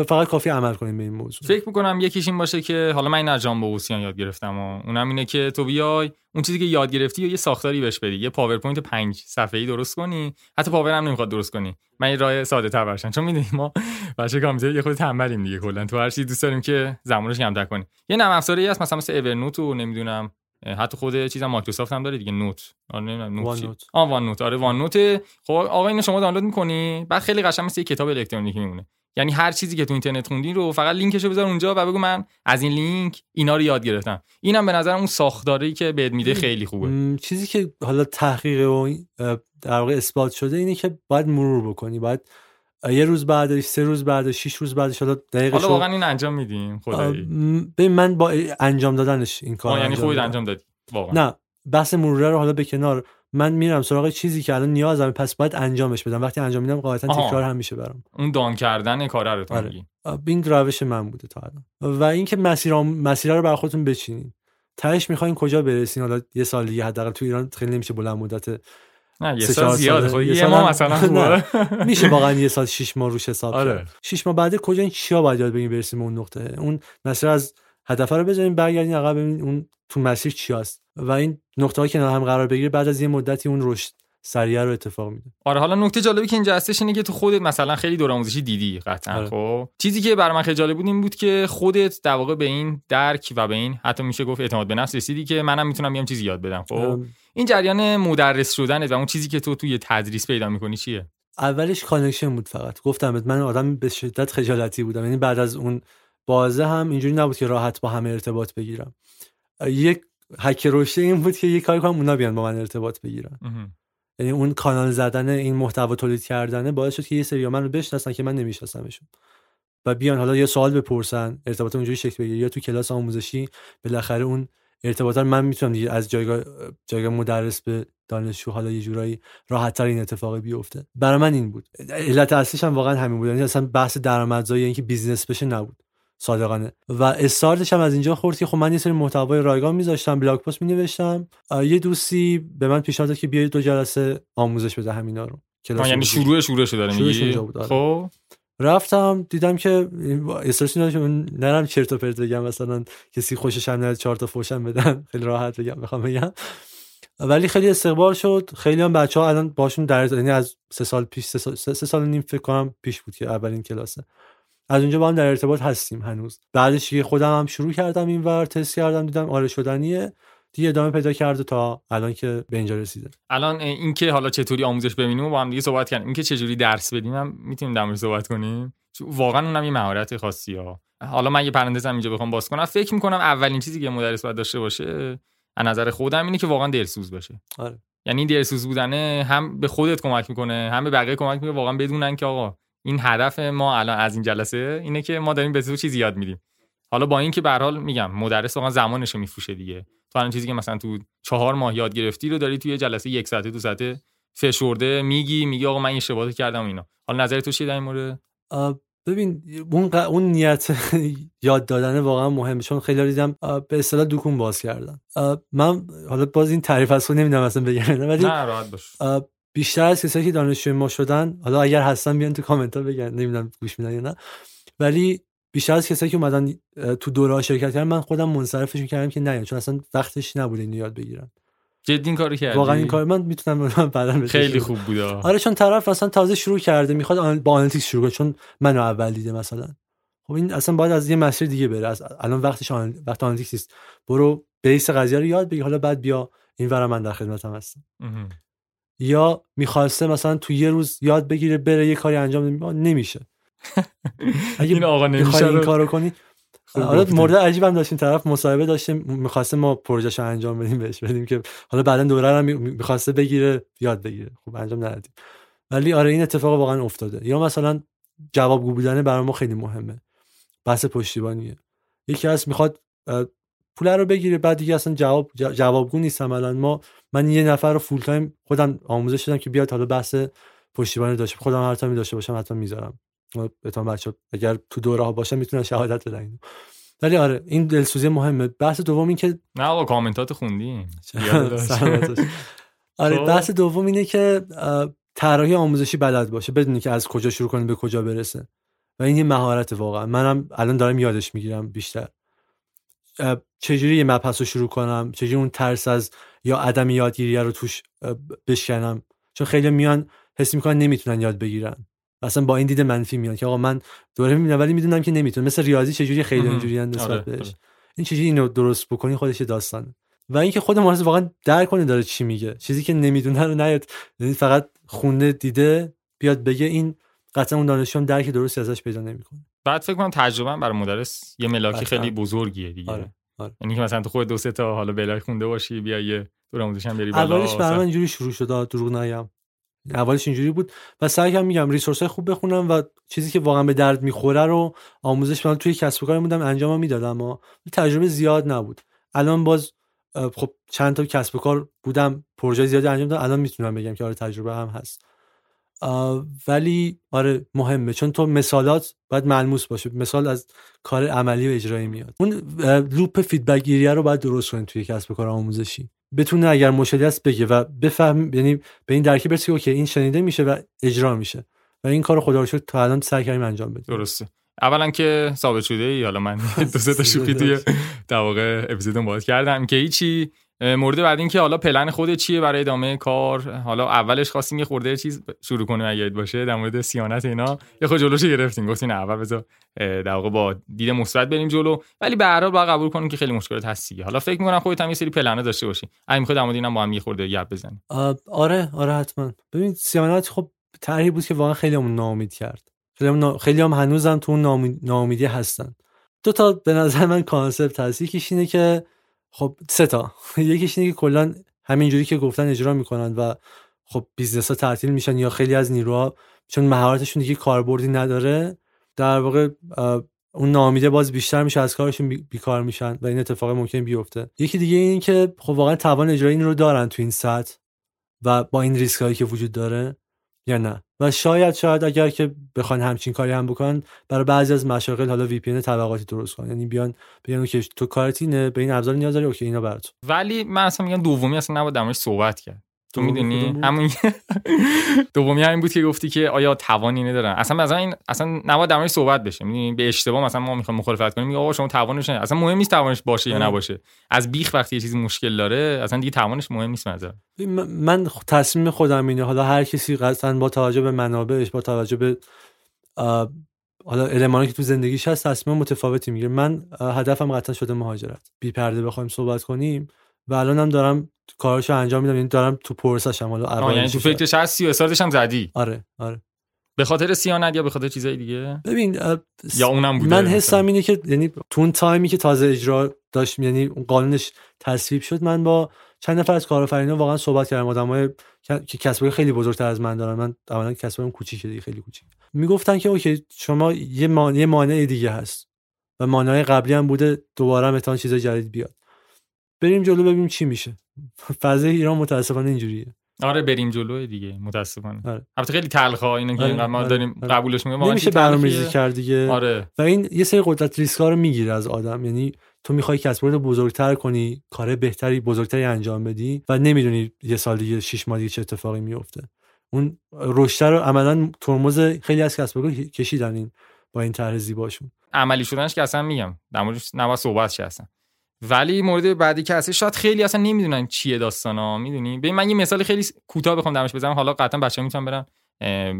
و فقط کافی عمل کنیم به این موضوع. فکر می‌کنم یکیش این باشه که حالا من این از جان بوسیان یاد گرفتم و اونم اینه که تو بیای اون چیزی که یاد گرفتی و یه ساختاری بهش بدی یه پاورپوینت پنج صفحه‌ای درست کنی. حتی پاور هم نمی‌خواد درست کنی. من یه راه ساده تر برشن چون می‌دونی ما بچه کامپیوتر یه خورده تنبلیم دیگه کلا. تو هر چیزی دوست داریم که زمانش کمتر کنی یه نرم افزاری هست مثلا مثل Evernote و نمی‌دونم حتی خود چیزا مایکروسافت هم داره دیگه note آره نمی‌دونم note OneNote آره OneNote خب آقا اینو شما دانلود می‌کنی؟ بعد خیلی قشنگ مثل یه کتاب الکترونیکی میمونه. یعنی هر چیزی که تو اینترنت خوندی رو فقط لینکشو بذار اونجا و بگو من از این لینک اینا رو یاد گرفتم. اینم به نظرم اون ساختاری که بهت میده خیلی خوبه. چیزی که حالا تحقیق و در واقع اثبات شده اینه که باید مرور بکنی. باید یه روز بعدش سه روز بعدش شش روز بعدش حالا دقیقش حالا واقعا این انجام میدیم خدایی. ببین من با انجام دادنش این کار یعنی خودت دادم. انجام دادی. واقعا. نه بحث مروره رو حالا به کنار من میرم سراغ چیزی که الان نیازمه پس باید انجامش بدم. وقتی انجام میدم قاعدتا. تکرار هم میشه برام. اون دان کردن کاره رو تو آره. این روش من بوده تا الان. و اینکه مسیر مسیرها رو بر خودتون بچینین. تهش می‌خواین کجا برسین؟ حالا یه سال دیگه حداقل تو ایران خیلی نمیشه بلند مدت نه یه سال ساله. خب یه ما مثلا <laughs> میشه <laughs> واقعا یه سال شش ماه روش حساب آره. کرد. شش ماه بعد کجا این چیا باید یاد بگیریم برسیم به اون نقطه؟ اون مسیر از هدف رو بذاریم برگردین عقب ببینین اون تو مسیر چی هست. و این نقطه ها که هم قرار بگیره بعد از یه مدتی اون رشد سریع رو اتفاق میده. آره حالا نکته جالبی که اینجا هستش اینه که تو خودت مثلا خیلی دور آموزشی دیدی قطعا آره. خب؟ چیزی که برای من خیلی جالب بود این بود که خودت در واقع به این درک و به این حتی میشه گفت اعتماد به نفس رسیدی که منم می‌تونم بیام چیزی یاد بدم خب؟ این جریان مدرس شدن و اون چیزی که تو توی تدریس پیدا می‌کنی چیه؟ اولش connection بود فقط. گفتم من آدم به شدت خجالتی بودم. یعنی بعد از اون بازه هم اینجوری نبود که راحت با همه ارتباط بگیرم. یک حک رشد این بود که یه کاری کنم اونا بیان با من ارتباط بگیرن. یعنی اون کانال زدن این محتوا تولید کردنه باعث شد که یه سری من رو بشناسن که من نمیشناسمشون. و بیان حالا یه سوال بپرسن ارتباط اونجوری شکل بگیره یا تو کلاس آموزشی بالاخره اون ارتباط من می‌تونم دیگه از جایگاه جایگاه مدرس به دانشجو حالا یه جورایی راحتتر این اتفاق بیفته. برای من این بود. علت اصلیش هم واقعا همین بود. یعنی اصلا بحث درآمدزایی اینکه business بشه نبود. صادقانه. و استارتش هم از اینجا خورد که خب من یه سری محتوای رایگان میذاشتم blog post مینوشتم. یه دوستی به من پیشنهاد داد که بیای دو جلسه آموزش بده همینا رو. یعنی آموزشی. شروع شروعشو داره شروعش میگی. خب. رفتم دیدم که استرس نرم چرت و پرت بگم مثلا کسی خوشش هم نیاد چهار تا فوشم بدن <laughs> خیلی راحت بگم بخوام بگم. ولی خیلی استقبال شد. خیلی هم بچه ها الان باشون در یعنی از سه سال پیش سه سال, سه سال نیم فکر کنم پیش بود که اولین کلاسه. از اونجا با هم در ارتباط هستیم هنوز. بعدش که خودم هم شروع کردم این ور تست کردم دیدم آره شدنیه. دیگه ادامه پیدا کرده تا الان که به اینجا رسیده. الان اینکه حالا چطوری آموزش ببینیم با هم دیگه صحبت کردیم. اینکه چجوری درس بدیم هم می‌تونیم در موردش صحبت کنیم؟ واقعا اونم یه مهارت خاصی ها حالا من یه پرانتز هم اینجا بخوام باز کنم. فکر می‌کنم اولین چیزی که مدرس باید داشته باشه از نظر خودم اینه که واقعا دلسوز باشه. آره. یعنی دلسوز بودنه هم به خودت کمک می‌کنه هم به بقیه کمک می‌کنه واقعا بدونن که آقا این هدف ما الان از این جلسه اینه که ما داریم به تو چیزی یاد میدیم. حالا با اینکه به حال میگم مدرس واقعا زمانش رو میفروشه دیگه. تو الان چیزی که مثلا تو چهار ماه یاد گرفتی رو داری توی جلسه یک ساعته دو ساعته فشرده میگی میگی آقا من اشتباهات کردم اینا. حالا نظر تو چیه در این مورد؟ ببین اون اون نیت <laughs> یاد دادن واقعا مهمه چون خیلی دیدم به اصطلاح دکون باز کردن. من حالا باز این تعریف از خود نمی‌دونم اصلا بگم. <laughs> ولی نه راحت باش. بیشتر از کسایی که دانشجوی ما شدن حالا اگر هستن بیان تو کامنت ها بگن نمی‌دونم گوش میدن یا نه. ولی بیشتر از کسایی که اومدن تو دوره شرکت کردن من خودم منصرفش می‌کردم که نه چون اصلا وقتش نبوده اینو یاد بگیرن. جدی این کارو کردی؟ واقعا این کار من می‌تونم بعدا خیلی خوب بود آره چون طرف اصلا تازه شروع کرده می‌خواد با analytics شروع کنه چون منو اول دیده مثلا. خب این اصلا باید از یه مسیر دیگه بره. از الان وقتش آن... وقت analytics برو base قضیه رو یاد بگیر. حالا بعد بیا این ور من در خدمتم هستم. یا می‌خواسته مثلا تو یه روز یاد بگیره بره یه کاری انجام نمیشه. <laughs> اگه این آقا نمیشه این کارو کنی حالا مورد عجیبم داشتیم. طرف مصاحبه داشتیم می‌خواسته ما پروژهش انجام بدیم بهش بدیم که حالا بعدا دوره هم می‌خواسته بگیره یاد بگیره. خوب انجام ندادیم. ولی آره این اتفاق واقعا افتاده. یا مثلا جوابگو بودن برای ما خیلی مهمه. بحث پشتیبانیه. یکی از می‌خواد پول رو بگیره بعد دیگه اصلا جواب جوابگو نیست عملا. ما من یه نفر رو فول تایم خودم آموزش دادم که بیاد حالا بحث پشتیبانی داشته خودم هر تایمی داشته باشم حتما می‌ذارم. بهتون بچه اگر تو دوره ها باشه می‌تونن شهادت بدن ولی آره این دلسوزی مهمه. بحث دوم این که نه آقا کامنتات خوندی <laughs> آره خب. بحث دوم اینه که طراحی آموزشی بلد باشه. بدونی که از کجا شروع کنه به کجا برسه. و این یه مهارت واقعا. منم الان دارم یادش می‌گیرم بیشتر. چجوری یه مبحث رو شروع کنم؟ چجوری اون ترس از یا عدم یادگیری رو توش بشکنم؟ چون خیلی میان حس می‌کنن نمی‌تونن یاد بگیرن. اصلا با این دید منفی میاد که آقا من دوره می‌بینم ولی می‌دونم که نمی‌تونم مثل ریاضی چجوری خیلی اینجوری نسبت آره، بهش؟ آره. این چجوری اینو درست بکنی خودش داستانه. و اینکه خود مهندس واقعا درک کنه داره چی میگه. چیزی که نمی‌دونه رو نیاد. یعنی فقط خونده دیده بیاد بگه این قطعا اون دانشجو هم درک درستی ازش پیدا نمی‌کنه. بعد فکر کنم تجربه برای مدرس یه ملاکی خیلی بزرگیه دیگه. آره. آره. یعنی که مثلا تو خود دو سه تا حالا بلاک خونده باشی بیا یه دور آموزش هم بری بالا اولش برام اینجوری شروع شد دروغ نگم. اولش اینجوری بود. و سعی کردم میگم ریسورس خوب بخونم و چیزی که واقعا به درد می‌خوره رو آموزش من توی کسب و کار بودم انجام می‌دادم و تجربه زیاد نبود. الان باز خب چند تا کسب و کار بودم پروژه زیادی انجام دادم الان می‌تونم بگم که آره تجربه هم هست. ولی آره مهمه. چون تو مثالات باید ملموس باشه. مثال از کار عملی و اجرایی میاد. اون loop feedback گیریه رو باید درست کنید توی کسب و کار آموزشی. بتونه اگر مشکلی هست بگه و بفهم یعنی به این درکی برسی okay این شنیده میشه و اجرا میشه. و این کار خدا رو شکر تا الان سعی کردیم انجام بدیم. درسته. اولا که ثابت شده ای. حالا من <laughs> دو سه تا شوخی توی در واقع اپیزودم باز کردم که هیچی مورد بعد این که حالا پلن خود چیه برای ادامه کار؟ حالا اولش خواستیم یه خورده چیز شروع کنیم اگه باشه در مورد صیانت اینا. یه خورده جلوش گرفتیم گفتین اول بذار در واقع با دید مثبت بریم جلو. ولی به هر حال باید قبول کنیم که خیلی مشکلات هست حالا فکر می‌کنم خودت هم یه سری پلن داشته باشی. اگه می‌خواد در مورد اینا با هم یه خورده گپ بزنیم. آره آره حتما. ببین صیانت خب طرحی بود که واقعا خیلی‌هامون ناامید کرد. خیلی هم, خیلی هم هنوزم تو اون ناامیدی هستن. دو تا به نظر من concept هست. یکیش اینه که خب سه تا. <laughs> یکیش اینه که کلا همینجوری که گفتن اجرا می‌کنن و خب business ها تعطیل میشن یا خیلی از نیروها چون مهارتشون دیگه کاربردی نداره در واقع اون ناامیده باز بیشتر میشه از کارشون بیکار میشن و این اتفاق ممکن بیفته. یکی دیگه این که خب واقعا توان اجرایی این رو دارن تو این سطح و با این ریسک هایی که وجود داره یا نه. و شاید شاید اگر که بخوان همچین کاری هم بکنن برای بعضی از مشاغل حالا VPN طبقاتی درست کنن. یعنی بیان بگن که تو کارت اینه به این ابزار نیاز داری OK اینا برات. ولی من اصلا میگم دومی اصلا نباید در صحبت کرد. تو می‌دونی؟ همون <laughs> دومی همین بود که گفتی که آیا توانی ندارن. اصلا مثلا این اصلا نباید در صحبت بشه. می‌دونی؟ به اشتباه مثلا ما می‌خوایم مخالفت کنیم میگه آقا شما توانش اصلا مهم نیست توانش باشه یا نباشه. از بیخ وقتی یه چیزی مشکل داره اصلا دیگه توانش مهم نیست مثلا من تصمیم خودم اینه. حالا هر کسی قصدا با توجه به منابعش با توجه به حالا المانی که تو زندگیش هست تصمیم متفاوتی می‌گیره. من هدفم قطعا شده مهاجرت. بی پرده بخوایم صحبت کنیم و الانم دارم کارشو انجام میدم یعنی دارم تو پروسش هم حالا یعنی تو فکرش هستی و استارتش هم زدی؟ آره آره. به خاطر سیانت یا به خاطر چیزای دیگه؟ ببین یا اونم بوده من حسم اینه که یعنی تو اون تایمی که تازه اجرا داشت یعنی قانونش تصویب شد من با چند نفر از کارآفرینا واقعا صحبت کردم. آدمای که کسبای خیلی بزرگتر از من دارن. من اولا کسبم کوچیکه دیگه خیلی کوچیک. می‌گفتن که اوکی شما یه مانع مانع دیگه هست و مانع قبلی هم بوده دوباره هم احتمال چیز جدید بیاد. بریم جلو ببینیم چی میشه. فضای ایران متاسفانه اینجوریه. آره بریم جلو دیگه متاسفانه. آره. البته خیلی تلخه اینو که آره، ما آره، داریم آره. قبولش می‌کنیم. نمیشه برنامه‌ریزی کرد دیگه. آره. و این یه سری قدرت ریسکا رو می‌گیره از آدم. یعنی تو می‌خوای کسب رو بزرگتر کنی کار بهتری بزرگتری انجام بدی و نمی‌دونی یه سال دیگه شش ماه دیگه چه اتفاقی میفته اون رشد رو عملا ترمز خیلی از کسب و کشیدن این با این طرح زیباشون. عملی شدنش که اصلا میگم. در موردش نباید صحبت شه اصلا. ولی مورد بعدی که هست شاید خیلی اصلا نمی‌دونن چیه داستانا می‌دونی؟ ببین من یه مثال خیلی کوتاه بخوام درش بزنم. حالا قطعا بچه‌ها می‌تونن برن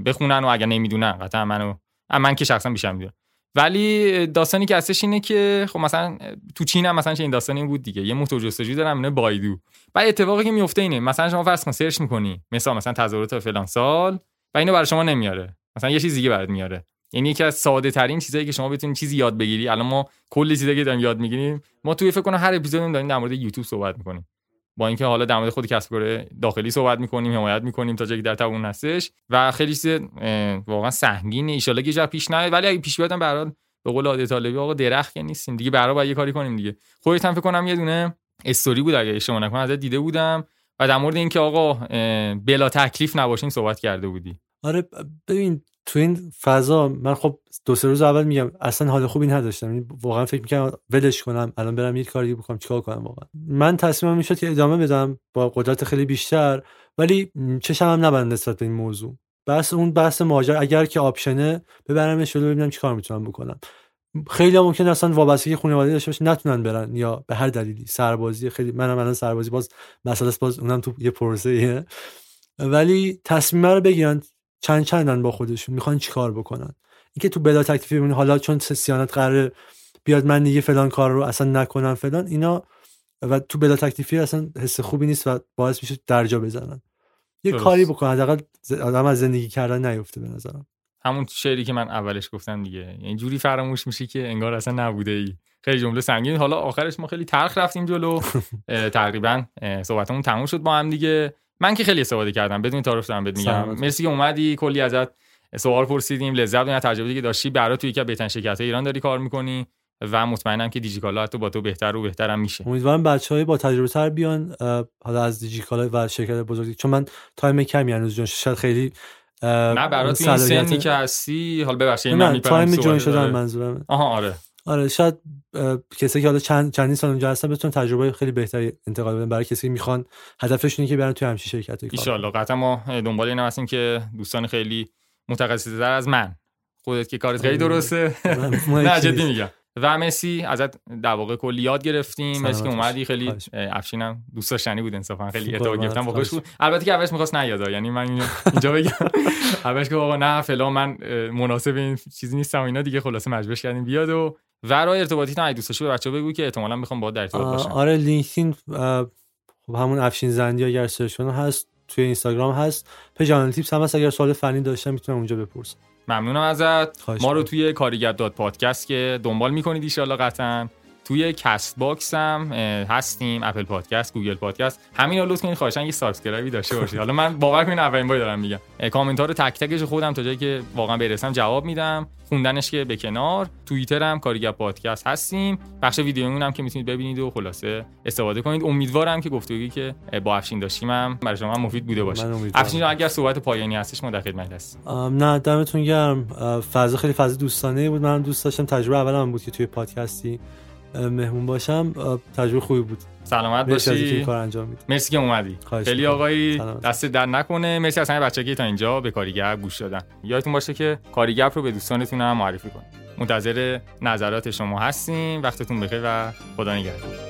بخونن و اگر نمی‌دونن قطعا منو من که شخصا بیشتر می‌دونم. ولی داستانی که هستش اینه که خب مثلا تو چین هم مثلا چه این داستانی بود دیگه. یه موتور جستجو دارن اینه بایدو. بعد اتفاقی که میفته اینه مثلا شما فرض کن سرچ می‌کنی مثلا مثلا تظاهرات فلان سال و اینو برای شما نمیاره. مثلا یه چیز دیگه برات میاره. یعنی یکی از ساده ترین چیزایی که شما بتونید چیزی یاد بگیری. الان ما کلی چیزایی که داریم یاد می‌گیریم ما توی فکر کنم هر اپیزود داریم در مورد یوتیوب صحبت می‌کنیم. با اینکه حالا در مورد خود کسب کار داخلی صحبت می‌کنیم حمایت می‌کنیم تا جایی در توان هستش و خیلی چیز واقعا سهمگینه ان که پیش نیاد. ولی اگه پیش بیادم به به قول عادت طالبی آقا درخت که نیستیم. دیگه برای باید یه کاری کنیم دیگه. خودت هم فکر کنم یه دونه استوری بود اگه اشتباه نکنم ازت دیده بودم. و در مورد اینکه آقا بلا تکلیف نباشیم صحبت کرده بودی. آره ببین تو این فضا من خب دو سه روز اول میگم اصلا حال خوبی نداشتم. یعنی واقعا فکر می‌کنم ولش کنم الان برم یه کاری بکنم چیکار کنم واقعا. من تصمیمم می‌شد که ادامه بدم با قدرت خیلی بیشتر ولی چشم هم نبند نسبت به این موضوع. بس اون بحث ماجر اگر که آپشنه ببرمش جلو ببینم چیکار می‌تونم بکنم. خیلی هم ممکن اصلا وابستگی خانواده داشته باشه نتونن برن یا به هر دلیلی. سربازی خیلی منم الان سربازی باز مسئله باز اونم تو یه پروسه ولی تصمیم رو بگیرن. چند چندن با خودشون می‌خوان چیکار بکنن. اینکه تو بلا تکلیفی بمونی حالا چون سیانت قرار بیاد من دیگه فلان کار رو اصلا نکنم فلان اینا و تو بلا تکلیفی اصلا حس خوبی نیست و باعث میشه درجا بزنن. یه کاری بکن حداقل آدم از زندگی کردن نیفته به نظرم. همون شعری که من اولش گفتم دیگه. یعنی جوری فراموش میشه که انگار اصلا نبوده ای. خیلی جمله سنگین. حالا آخرش ما خیلی تلخ رفتیم جلو. <laughs> تقریبا صحبتمون تموم شد با هم دیگه. من که خیلی استفاده کردم بدون تعارف دارم بهت میگم. مرسی که اومدی کلی ازت سوال پرسیدیم لذت بردیم تجربه که داشتی برای توی یکی بهترین شرکت ایران داری کار می‌کنی و مطمئنم که دیجیکالا حتی با تو بهتر و بهترم میشه. امیدوارم بچهای با تجربه تر بیان حالا از دیجیکالا و شرکت بزرگی. چون من تایم کمی هنوز جون شاید خیلی نه برای تو این سنی که هستی حالا ببخشید من تایم جون شدن منظورم آها آره. آره شاید کسی که حالا چند چندین سال اونجا هستن بتونن تجربه خیلی بهتری انتقال بدن برای کسی که می‌خوان. هدفشون که برن توی همچین شرکتی کار ان قطعا ما دنبال اینم هستیم که دوستان خیلی متخصص‌تر از من. خودت که کارت خیلی درسته. <laughs> نه جدی میگم. و مسی ازت در واقع کلی یاد گرفتیم. مسی که اومدی. خیلی افشینم دوست داشتنی بود انصافا خیلی ارتباط گرفتم. با بود. البته که اولش می‌خواست نیاد یعنی من <laughs> اینجا بگم. <laughs> اولش که بابا نه فلان من مناسب این چیزی نیستم اینا دیگه. خلاصه مجبورش کردیم بیاد و و راه ارتباطی تا دوست داشتی به بچه‌ها بگو که احتمالاً می‌خوام با در ارتباط باشم. آره LinkedIn خب همون افشین زندی اگر سرچ کنه هست توی اینستاگرام هست. page tips هم هست. اگر سوال فنی داشتن می‌تونم اونجا بپرسم. ممنونم ازت. ما رو توی کاریگر dot podcast که دنبال می‌کنید ان قطعا. توی Castbox هم هستیم Apple Podcast Google Podcast همین رو لطف کنید خواهشاً یه subscribe ی داشته باشید. حالا من باور کنید اولین بار دارم میگم. کامنت ها رو تک تکش خودم تا جایی که واقعا برسم جواب میدم. خوندنش که به کنار. توییتر هم کاریگر پادکست هستیم. بخش ویدیومون هم که می‌تونید ببینید و خلاصه استفاده کنید. امیدوارم که گفتگویی که با افشین داشتیم هم برای شما مفید بوده باشه. افشین اگر صحبت پایانی هستش ما در خدمت هستیم. نه دمتون گرم. فضا خیلی فضا دوستانه بود. من دوست داشتم. تجربه اولم بود که توی پادکستی. مهمون باشم تجربه خوبی بود. سلامت باشی. کار انجام میدی. مرسی که اومدی. خیلی آقایی دست در نکنه. مرسی از همه که تا اینجا به کاریگر گوش دادن. یادتون باشه که کاریگر رو به دوستانتون هم معرفی کنید. منتظر نظرات شما هستیم. وقتتون بخیر و خدا نگهدار.